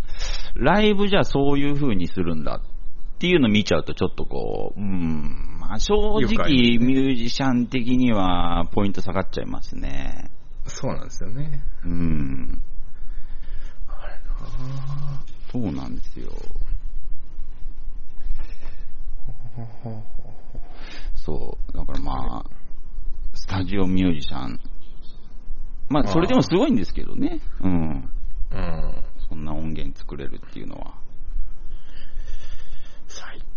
ライブじゃそういう風にするんだっていうの見ちゃうとちょっとこう、うん、まあ正直ミュージシャン的にはポイント下がっちゃいますね。そうなんですよね。うん。あれなそうなんですよ。そう。だからまあ、スタジオミュージシャン。まあ、それでもすごいんですけどね。うん。うん。そんな音源作れるっていうのは。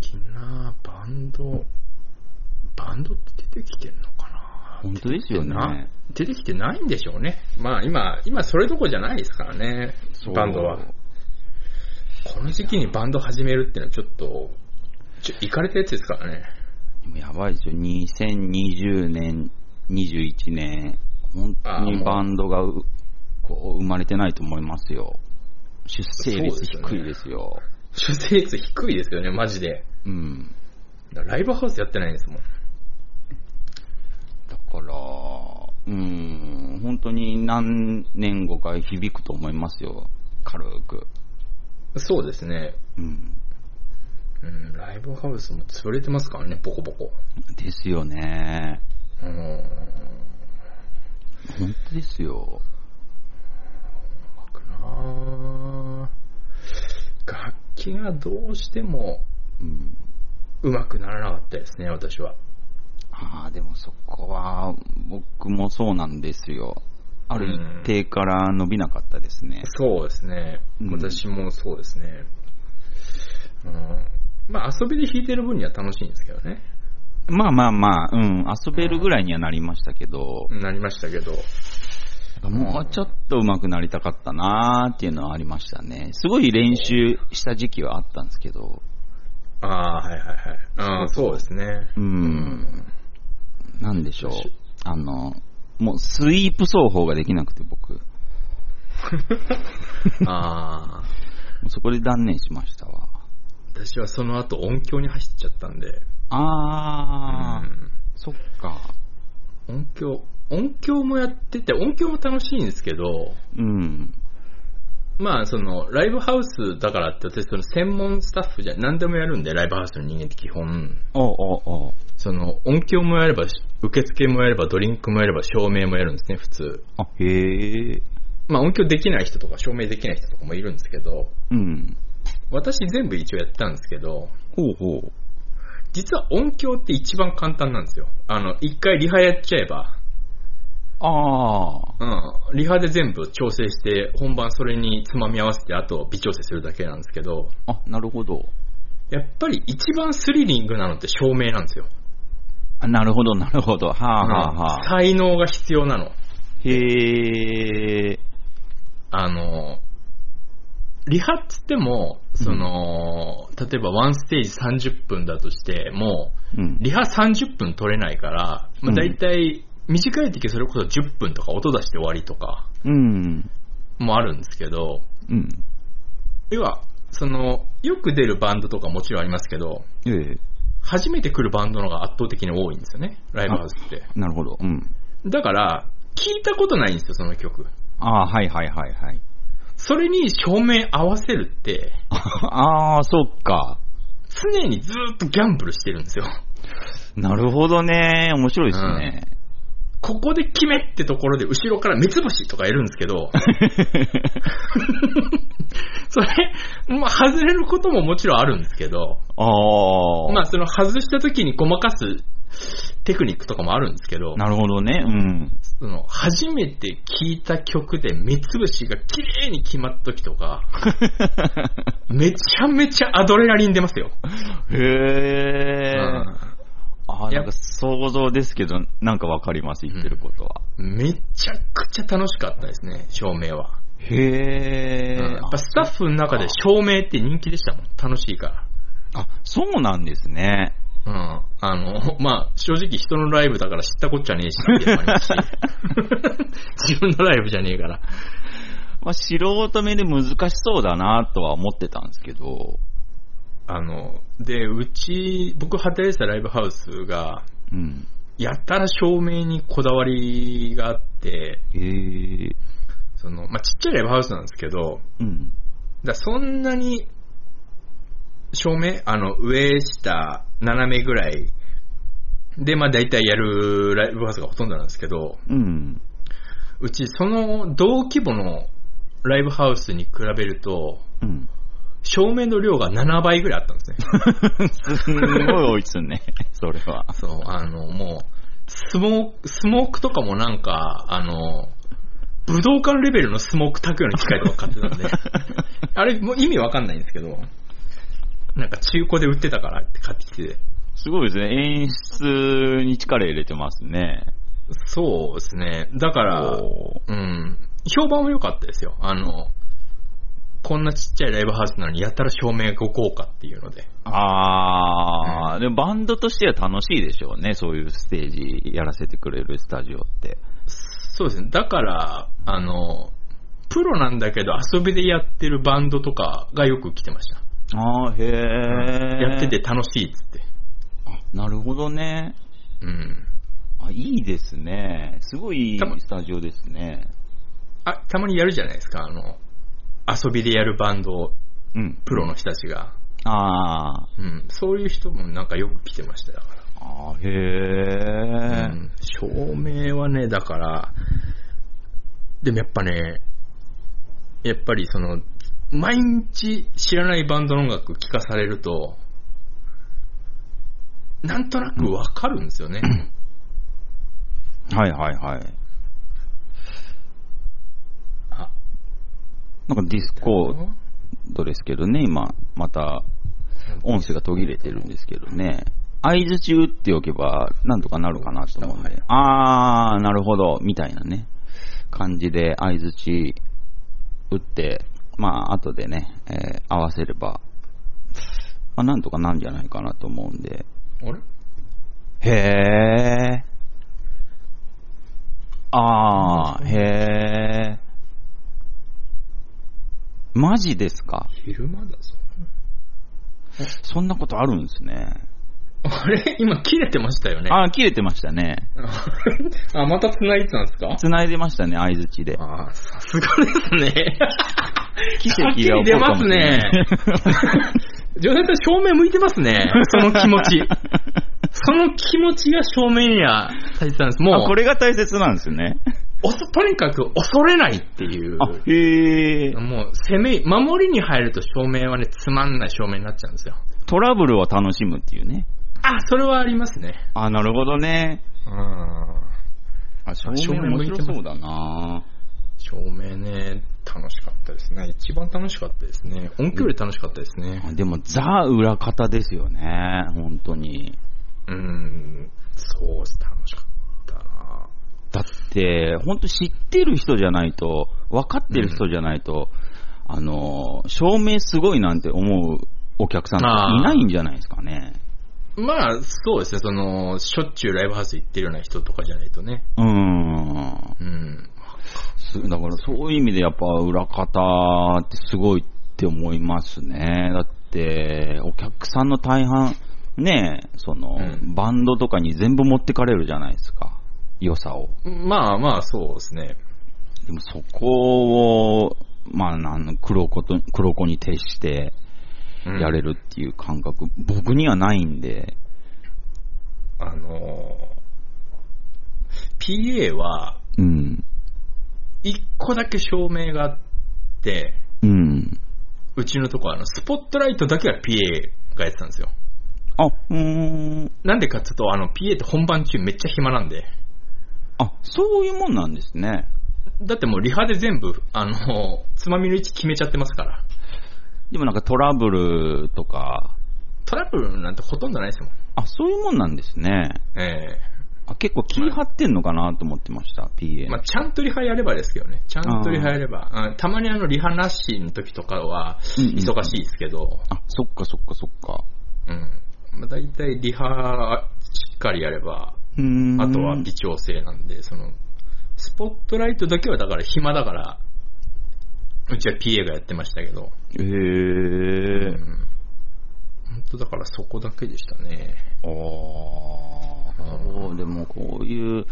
最近なバンド、バンドって出てきてんのかな？本当ですよね。出てきてないんでしょうね。まあ今、今それどころじゃないですからね、バンドは。この時期にバンド始めるっていうのはちょっと、ちょ、いかれたやつですからね。でもやばいですよ。2020年、21年、本当にバンドがうこう生まれてないと思いますよ。出生率低いですよ。出生率低いですよね、マジで。うん。ライブハウスやってないんですもん。だから、うん、本当に何年後か響くと思いますよ。軽く。そうですね。うん。うん、ライブハウスも潰れてますからね、ボコボコ。ですよね。うん。本当ですよ。楽器がどうしてもうん。上手くならなかったですね、私は。ああ、でもそこは、僕もそうなんですよ。ある一定から伸びなかったですね。そうですね。うん私もそうですね。うん、まあ遊びで弾いてる分には楽しいんですけどね。まあまあまあ、うん、遊べるぐらいにはなりましたけど、なりましたけど。もうちょっと上手くなりたかったなーっていうのはありましたね。すごい練習した時期はあったんですけど、ああ、はいはいはい。ああ、そうですね。うん、なんでしょう。あの、もうスイープ奏法ができなくて僕、もああ、うそこで断念しましたわ。私はその後音響に走っちゃったんで。あー、うんそっか。音響、音響もやってて、音響も楽しいんですけど、うん。まあ、その、ライブハウスだからって、私、その、専門スタッフじゃ、何でもやるんで、ライブハウスの人間って基本、おうおうおうその、音響もやれば、受付もやれば、ドリンクもやれば、照明もやるんですね、普通。あ、へえ。まあ、音響できない人とか、照明できない人とかもいるんですけど、うん。私全部一応やったんですけど、ほうほう。実は音響って一番簡単なんですよ。あの、一回リハやっちゃえば、ああ。うん、リハで全部調整して、本番それにつまみ合わせて、あと微調整するだけなんですけど、あ、なるほど。やっぱり一番スリリングなのって照明なんですよ。あなるほど、なるほど。はあはあはあ。才能が必要なの。へえ。あの、リハっつっても、その、例えばワンステージ30分だとしても、うん。リハ30分取れないから、まあ、うん大体、短い時それこそ10分とか音出して終わりとかうん。もあるんですけど、うん。要は、その、よく出るバンドとかもちろんありますけど、ええ。初めて来るバンドの方が圧倒的に多いんですよね、ライブハウスって。なるほど。うん。だから、聞いたことないんですよ、その曲。ああ、はいはいはいはい。それに照明合わせるって、ああ、そっか。常にずーっとギャンブルしてるんですよ。なるほどね。面白いですね。ここで決めってところで後ろから三つ星とかやるんですけど、それ、まあ外れることももちろんあるんですけど、ああ。まあその外した時にごまかすテクニックとかもあるんですけど、なるほどね。うん。その初めて聴いた曲で三つ星が綺麗に決まった時とか、めちゃめちゃアドレナリン出ますよ。へえ。うんああ、やなんか想像ですけど、なんかわかります、言ってることは。めちゃくちゃ楽しかったですね、照明は。へえ、うんやっぱスタッフの中で照明って人気でしたもん。楽しいから。あ、そうなんですね。うん。あの、まあ、正直人のライブだから知ったこっちゃねえし。自分のライブじゃねえから。まあ、素人目で難しそうだなとは思ってたんですけど。あの、で、うち、僕働いてたライブハウスが、うん。やったら照明にこだわりがあって、へえ。その、まあ、ちっちゃいライブハウスなんですけど、うん。だそんなに、照明あの、上、下、斜めぐらいで、まあ大体やるライブハウスがほとんどなんですけど、うん。うちその同規模のライブハウスに比べると、うん。照明の量が7倍ぐらいあったんですね。すんごい多いっすね、それは。そう、あの、もう、スモーク、スモークとかもなんか、あの、武道館レベルのスモーク炊くような機械とか買ってたんで、あれもう意味わかんないんですけど、なんか中古で売ってたからって買ってきて、すごいですね。演出に力入れてますね。そうですね。だから、うん、評判も良かったですよ。あの、こんなちっちゃいライブハウスなのにやったら照明が豪華っていうので。あー、でもバンドとしては楽しいでしょうね。そういうステージやらせてくれるスタジオって。そうですね。だから、あの、プロなんだけど遊びでやってるバンドとかがよく来てました。あー、へー。やってて。楽しいっつって。あ、なるほどね。うん。あ、いいですね。すごいスタジオですね。あ、たまにやるじゃないですか。あの、遊びでやるバンド、うん。プロの人たちが。あー。うん。そういう人もなんかよく来てましたよだから。あー、へー。うん、照明はね、だから、でもやっぱね、やっぱりその、毎日知らないバンドの音楽聴かされると、なんとなくわかるんですよね。はいはいはい。あ、なんかディスコードですけどね、今、また音声が途切れてるんですけどね。相槌打っておけば、なんとかなるかなと思うんで。あー、なるほど、みたいなね、感じで相槌打って、まあ、後でね、えー合わせれば、まあ、なんとかなんじゃないかなと思うんで。あれ？へー。あー、へー。マジですか？昼間だぞ。そんなことあるんですね。あれ？今切れてましたよね。あー、切れてましたね。あ、また繋いでたんですか？繋いでましたね、相づちで。あーさすがですね。奇跡が起こるかもしれない。ジョネタ正面向いてますね。その気持ち。その気持ちが正面には大切なんです。もあ、うこ、れが大切なんですよね。おそとにかく恐れないっていう。あ、へー。もう攻め、守りに入ると照明はね、つまんない照明になっちゃうんですよ。トラブルを楽しむっていうね。あ、それはありますね。あ、なるほどね。うん。あ、照照明明面白そうだな照明ね、楽しかったですね。一番楽しかったですね。音響より楽しかったですね。あでも、ザ裏方ですよね。本当に。うん、そう楽しかったな。だって、本当知ってる人じゃないと、分かってる人じゃないと、あの、照明すごいなんて思うお客さんっていないんじゃないですかね。まあ、そうですね、その、しょっちゅうライブハウス行ってるような人とかじゃないとね。うーん。うん。すだからそういう意味でやっぱ裏方ってすごいって思いますね。だって、お客さんの大半、ねえ、その、うんバンドとかに全部持ってかれるじゃないですか。良さを。まあまあ、そうですね。でもそこを、まあ、なん黒子と、黒子に徹してうんやれるっていう感覚、僕にはないんで、あのー、PA は、うん。一個だけ照明があって、うん。うちのとこはあの、スポットライトだけは PA がやってたんですよ。あ、うーん。なんでかっていうと、あの、PA って本番中めっちゃ暇なんで。あ、そういうもんなんですね。だってもうリハで全部、あの、つまみの位置決めちゃってますから。でもなんかトラブルとか、トラブルなんてほとんどないですもん。あ、そういうもんなんですね。えあ結構気張ってんのかなと思ってました、PA え。まあ、ちゃんとリハやればですけどね。ちゃんとリハやれば。うんたまにあの、リハなしの時とかは、うんうん忙しいですけど、あ、そっかそっかそっか。うん。まあ、大体リハしっかりやれば。あとは微調整なんで、その、スポットライトだけはだから暇だから、うちは PA がやってましたけど、へえうん。本当だからそこだけでしたね。ああ、そう、でもこういう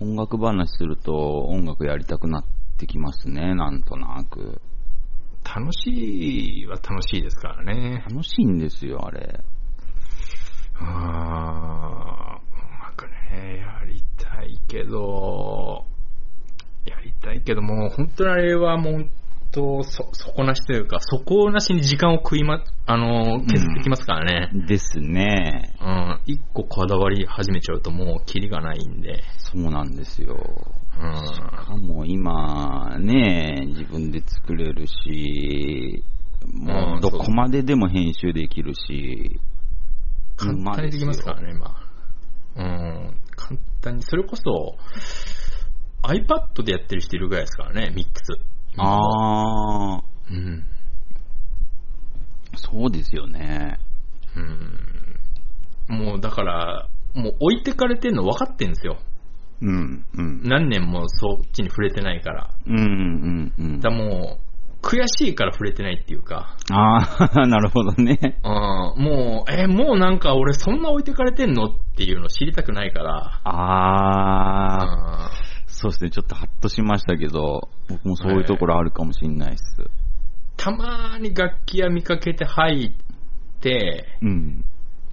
音楽話すると音楽やりたくなってきますね、なんとなく。楽しいは楽しいですからね。楽しいんですよ、あれ。あー、うまくね、やりたいけど、やりたいけども、本当にあれはもう本当、そ、底なしというか、底なしに時間を食いま、あの、削ってきますからね。ですね。うん、一個こだわり始めちゃうともうキリがないんで。そうなんですよ。うん。しかも今ね、自分で作れるし、もううんどこまででも編集できるし、簡単にできますからね、今。うん、簡単に。それこそ、iPad でやってる人いるぐらいですからね、ミックス。ああ、うん。そうですよね。うん。もうだから、もう置いてかれてるの分かってんですよ。うん、うん。何年もそっちに触れてないから。うん、うん、うん。だもう、悔しいから触れてないっていうか。ああ、なるほどね。うん、もう、え、もうなんか俺そんな置いてかれてんのっていうの知りたくないから。ああ、あそうですね。ちょっとハッとしましたけど、僕もそういうところあるかもしれないです。たまに楽器屋見かけて入って、うん。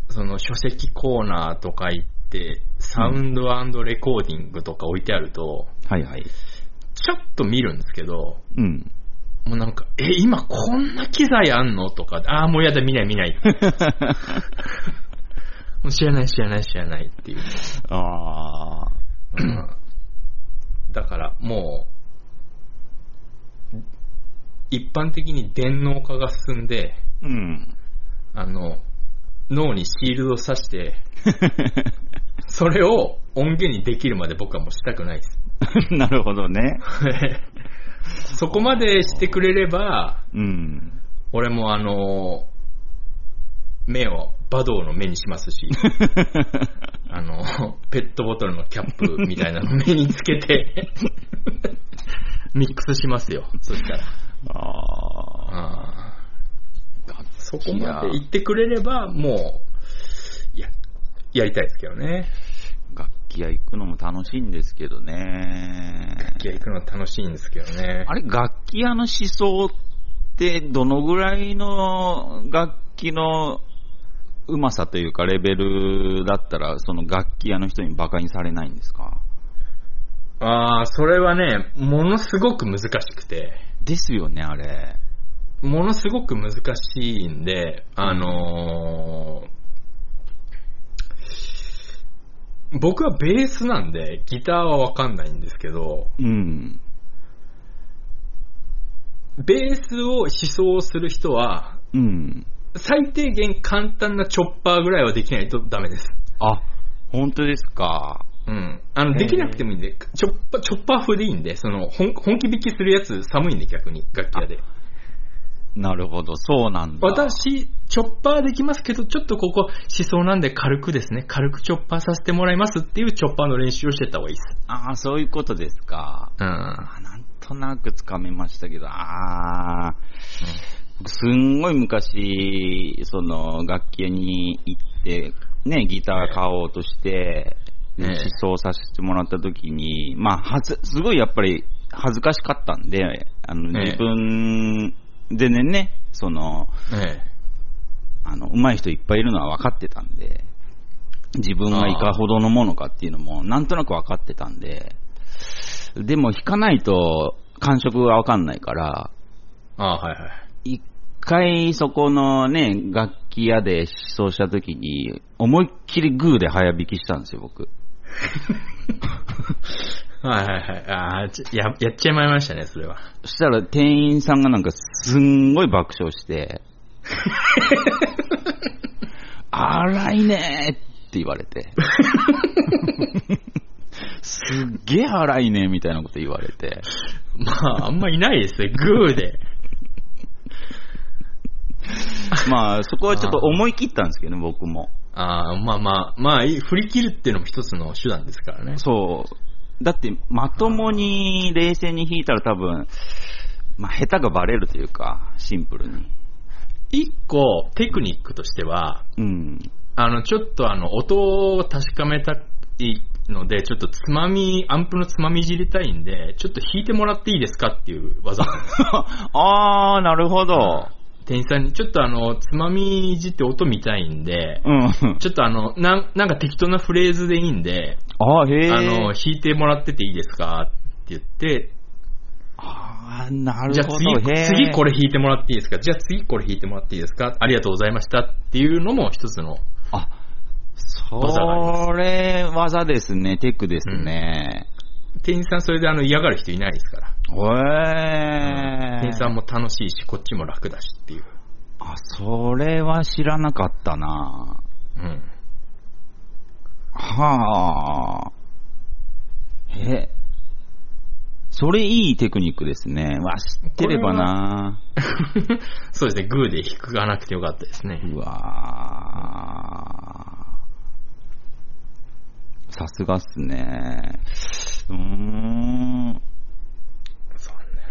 その書籍コーナーとか行って、サウンドレコーディングとか置いてあると、はいはい。ちょっと見るんですけど、うん。もうなんか、え、今こんな機材あんの？とか、ああ、もうやだ、見ない見ない。もう知らない知らない知らないっていう。ああ、うんだからもう、一般的に電脳化が進んで、うん。あの、脳にシールドを刺して、それを音源にできるまで僕はもうしたくないです。なるほどね。そこまでしてくれれば、うん。俺もあの、目をバドーの目にしますし、あの、ペットボトルのキャップみたいなの目につけて、ミックスしますよ、そしたら。ああ。そこまで言ってくれれば、もう、や、やりたいですけどね。楽器屋行くのも楽しいんですけどね。いや、行くの楽しいんですけどね。あれ、楽器屋の思想って、どのぐらいの楽器のうまさというか、レベルだったら、その楽器屋の人に馬鹿にされないんですか？ああ、それはね、ものすごく難しくて、ですよね、あれ。ものすごく難しいんで、あのー僕はベースなんで、ギターはわかんないんですけど、うん。ベースを思想する人は、うん。最低限簡単なチョッパーぐらいはできないとダメです。あ、本当ですか？ううん。あの、できなくてもいいんで、チョッパー、チョッパー風でいいんで、その、本本気引きするやつ寒いんで逆に、楽器屋で。なるほど、そうなんだ。私、チョッパーできますけど、ちょっとここしそうなんで軽くですね、軽くチョッパーさせてもらいますっていうチョッパーの練習をしてった方がいいです。ああ、そういうことですか。うん。なんとなくつかめましたけど、ああ、僕すんごい昔、その、楽器屋に行って、ね、ギター買おうとして、ええ試奏させてもらった時に、まあ、はず、すごいやっぱり恥ずかしかったんで、あの、ええ自分でね、ね、その、えあの、上手い人いっぱいいるのは分かってたんで、自分がいかほどのものかっていうのも、なんとなく分かってたんで、でも弾かないと感触が分かんないから、ああ、はいはい。一回そこのね、楽器屋で試奏した時に、思いっきりグーで早弾きしたんですよ、僕。はいはいはい。ああ、ちや、やっちゃいまいましたね、それは。そしたら店員さんがなんかすんごい爆笑して、荒いねーって言われて。すっげえ荒いねみたいなこと言われて。まあ、あんまいないですよ、グーで。まあ、そこはちょっと思い切ったんですけどね、僕も。ああ、まあまあ、まあ、振り切るっていうのも一つの手段ですからね。そう。だって、まともに冷静に弾いたら多分、まあ、下手がバレるというか、シンプルに。一個、テクニックとしては、うん。あの、ちょっとあの、音を確かめたいので、ちょっとつまみ、アンプのつまみいじりたいんで、ちょっと弾いてもらっていいですかっていう技なんです。あー、なるほど。店員さんに、ちょっとあの、つまみいじって音見たいんで、うん。ちょっとあの、なんなんか適当なフレーズでいいんで、あー、へー。あの、弾いてもらってていいですかって言って、あー、なるじゃあほど。次、次これ弾いてもらっていいですか？じゃあ次これ弾いてもらっていいですか？ありがとうございましたっていうのも一つの、あ、それ、技ですね、テクですね。店員さんそれであの嫌がる人いないですから。へー。店員さんも楽しいし、こっちも楽だしっていう。あ、それは知らなかったなうん。はあ。え、それいいテクニックですね。わ、知ってればな そうですね、グーで弾かなくてよかったですね。うわーさすがっすね。うーん。そうね。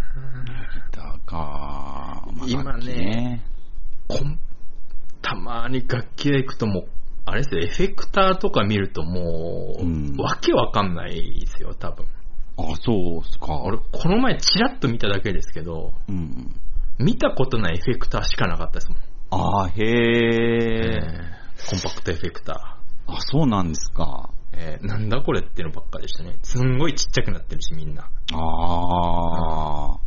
ギターか。まあ今ねこんたまに楽器屋行くともう、あれですよ、エフェクターとか見るともう、うんわけわかんないですよ、多分。あ、そうっすか。俺、この前チラッと見ただけですけど、うん。見たことないエフェクターしかなかったですもん。あ、へえ。コンパクトエフェクタあ、そうなんですか。ー。えーなんだこれってのばっかでしたね。すんごいちっちゃくなってるし、みんな。ああ。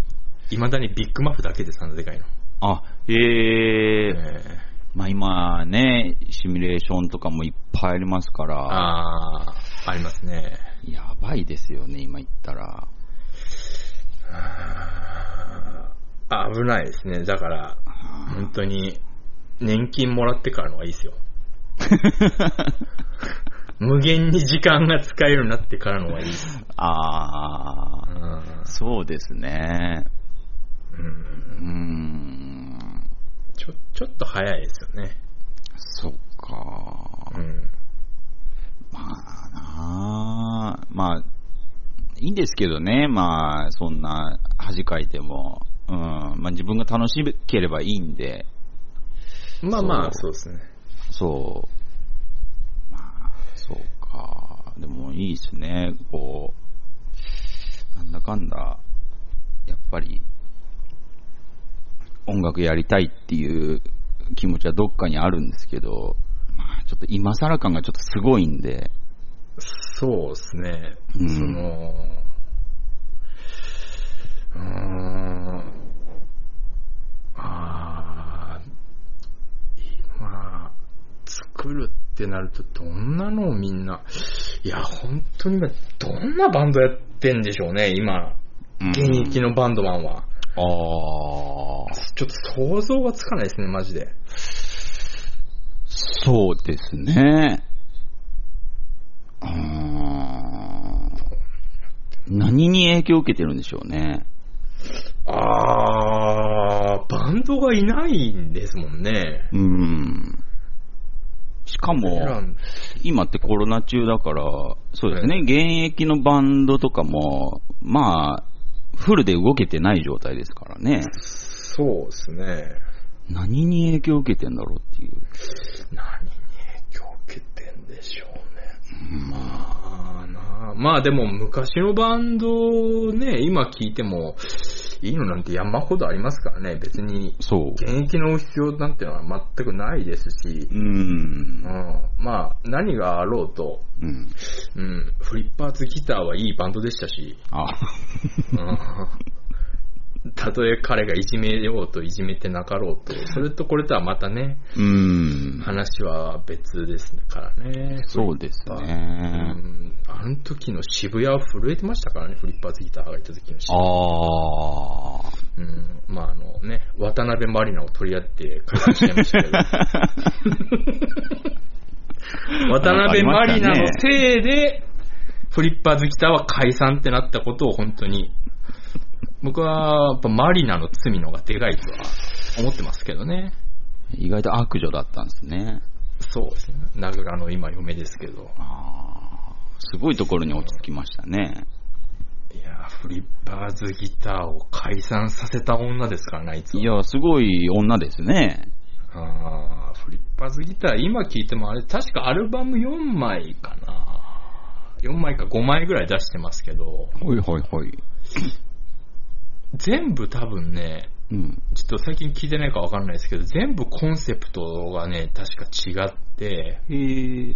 未だにビッグマフだけでそんなでかいの。あ、へえ。えまあ今ね、シミュレーションとかもいっぱいありますかー、ら、あー、ありますね。やばいですよね、今言ったら。あ危ないですね。だから、本当に、年金もらってからのがいいですよ。無限に時間が使えるようになってからのがいいです。あうあ、んそうですね。うんうーん、ちょ、ちょっと早いですよね。そっか。うん。まあなあまあ、いいんですけどね、まあ、そんな恥かいても。うん、まあ自分が楽しければいいんで、まあまあ、そそうですね。そう。まあ、そうか。でもいいですね。こう、なんだかんだ、やっぱり、音楽やりたいっていう気持ちはどっかにあるんですけど、まあ、ちょっと今更感がちょっとすごいんで、そうですね。うん。その、うーん、あー今、作るってなるとどんなのをみんな、いや、本当に今、どんなバンドやってんでしょうね、今、うん。現役のバンドマンは。ああ、ちょっと想像がつかないですね、マジで。そうですね。うーん何に影響を受けてるんでしょうね。あー、バンドがいないんですもんね。うん。しかも、今ってコロナ中だから、そうですね、現役のバンドとかも、まあ、フルで動けてない状態ですからね。そうですね。何に影響を受けてんだろうっていう。何に影響を受けてんでしょうね。まあなあまあでも昔のバンドね、今聞いてもいいのなんて山ほどありますからね。別にそう。現役の必要なんてのは全くないですしう、。うんん、まあ何があろうと、うん。うん、フリッパーズギターはいいバンドでしたし、あ、うんたとえ彼がいじめようといじめてなかろうと、それとこれとはまたね、うん。話は別ですからね。そうですうね。んあの時の渋谷は震えてましたからね、フリッパーズギターがいた時の渋谷。ああ。うん、まああのね、渡辺マリナを取り合って解散しちゃいましたけど。渡辺マリナのせいで、フリッパーズギターは解散ってなったことを本当に、僕はやっぱマリナの罪の方がでかいとは思ってますけどね。意外と悪女だったんですね。そうですね。名倉の今嫁ですけど。ああ。すごいところに落ち着きましたね。いや、フリッパーズギターを解散させた女ですからね、あいつは。いや、すごい女ですね。あーフリッパーズギター、今聞いてもあれ、確かアルバム4枚かな。4枚か5枚ぐらい出してますけど、はいはいはい。全部多分ね、うん。ちょっと最近聞いてないかわからないですけど、全部コンセプトがね、確か違って、へえ。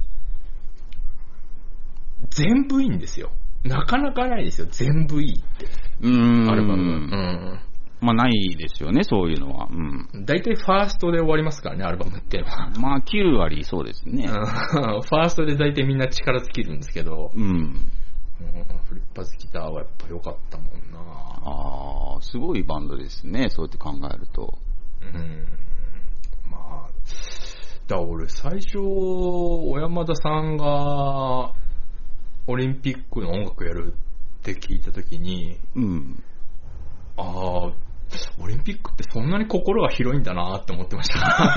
全部いいんですよ。なかなかないですよ、全部いいって、うーん。アルバム。うん。まあないですよね、そういうのは。うん。大体ファーストで終わりますからね、アルバムって。まあ9割そうですね。うんファーストで大体みんな力尽きるんですけど、うん。うんフリッパーズギターはやっぱ良かったもんなああ、すごいバンドですね、そうやって考えると。うん。まあ、だ俺最初、小山田さんがオリンピックの音楽やるって聞いたときに、うん。ああ、オリンピックってそんなに心が広いんだなって思ってました。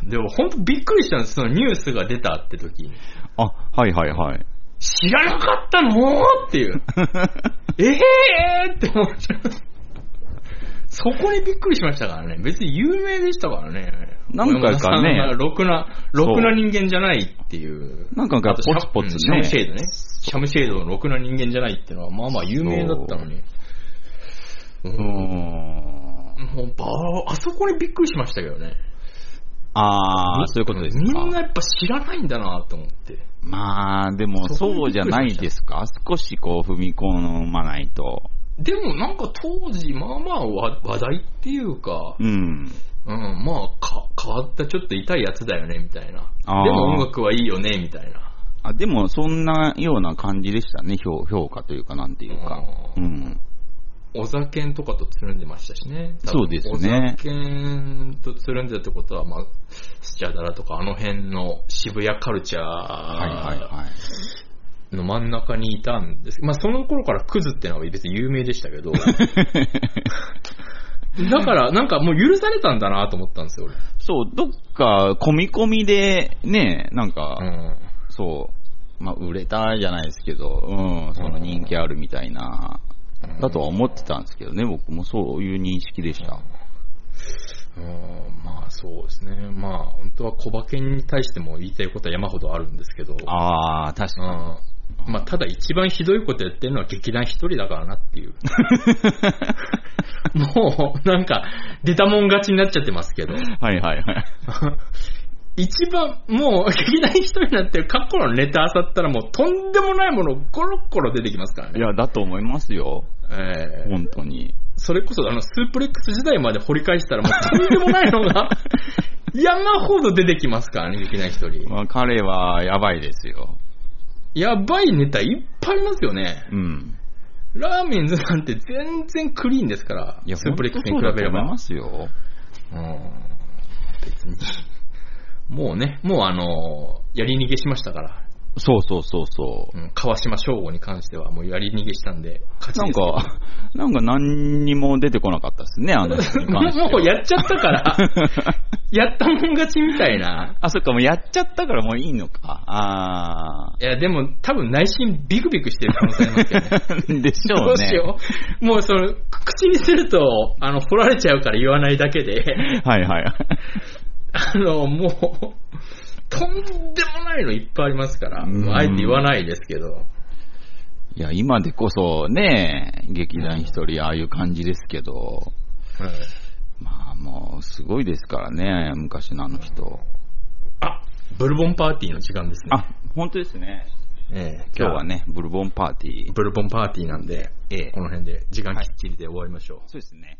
でも本当びっくりしたんです、そのニュースが出たって時に。あ、はいはいはい。知らなかったのっていう。え えーって思っちゃう。そこにびっくりしましたからね。別に有名でしたからね。何回かねろくな、ろくな人間じゃないっていう。なんかポツポツねシャムシェードね。シャムシェードのろくな人間じゃないっていうのは、まあまあ有名だったのに。ううーん。もうばあそこにびっくりしましたけどね。ああ、そういうことですか。みんなやっぱ知らないんだなと思って。まあ、でもそうじゃないですか。少しこう踏み込まないと。でもなんか当時、まあまあ話話題っていうか、うん。うん、まあか変わったちょっと痛いやつだよね、みたいな。でも音楽はいいよね、みたいな。あ、でもそんなような感じでしたね、評評価というかなんていうか。ううんん。お酒とかとつるんでましたしね。そうですねお酒とつるんでたってことは、まあ、スチャダラとかあの辺の渋谷カルチャーはい。の真ん中にいたんです。まあその頃からクズってのは別に有名でしたけど、だからなんかもう許されたんだなと思ったんですよ、そう、どっか込み込みでね、なんか、俺。うんそう、まあ売れたじゃないですけど、うん、その人気あるみたいな、だとは思ってたんですけどね、僕もそういう認識でした。うんまあそうですね。まあ本当は小馬券に対しても言いたいことは山ほどあるんですけど、ああ、確かに。うんまあただ一番ひどいことやってるのは劇団一人だからなっていう。もうなんか出たもん勝ちになっちゃってますけど、はいはいはい。一番もう劇団一人になって過去のネタ漁ったらもうとんでもないものゴロッゴロ出てきますからね。いや、だと思いますよ。ええ本当に。それこそあのスープレックス時代まで掘り返したらもうとんでもないのが 山ほど出てきますからね、劇団一人。まあ、彼はやばいですよ。やばいネタいっぱいありますよね。うん。ラーメンズなんて全然クリーンですから、いや、スープレックスに比べればい。ますよ。うん別に。もうね、もうあの、やり逃げしましたから。そうそうそうそう。うん、川島翔吾に関してはもうやり逃げしたんで、勝ちなんか、なんか何にも出てこなかったですね、あの。もうやっちゃったから、やったもん勝ちみたいな。あ、そっか、もうやっちゃったからもういいのか。あいや、でも多分内心ビクビクしてる可能性ありますけどね。ー。でしょうね。どうしよう。もうその、口にすると、あの、掘られちゃうから言わないだけで、はいはい。あの、もう、とんでもないのいっぱいありますから、あえて言わないですけど。いや、今でこそね、劇団一人ああいう感じですけど、まあもうすごいですからね、昔のあの人。あ、ブルボンパーティーの時間ですね。あ、本当ですね。ええ今日は。ね、ブルボンパーティー。ブルボンパーティーなんで、ええこの辺で時間きっちりで終わりましょう。そうですね。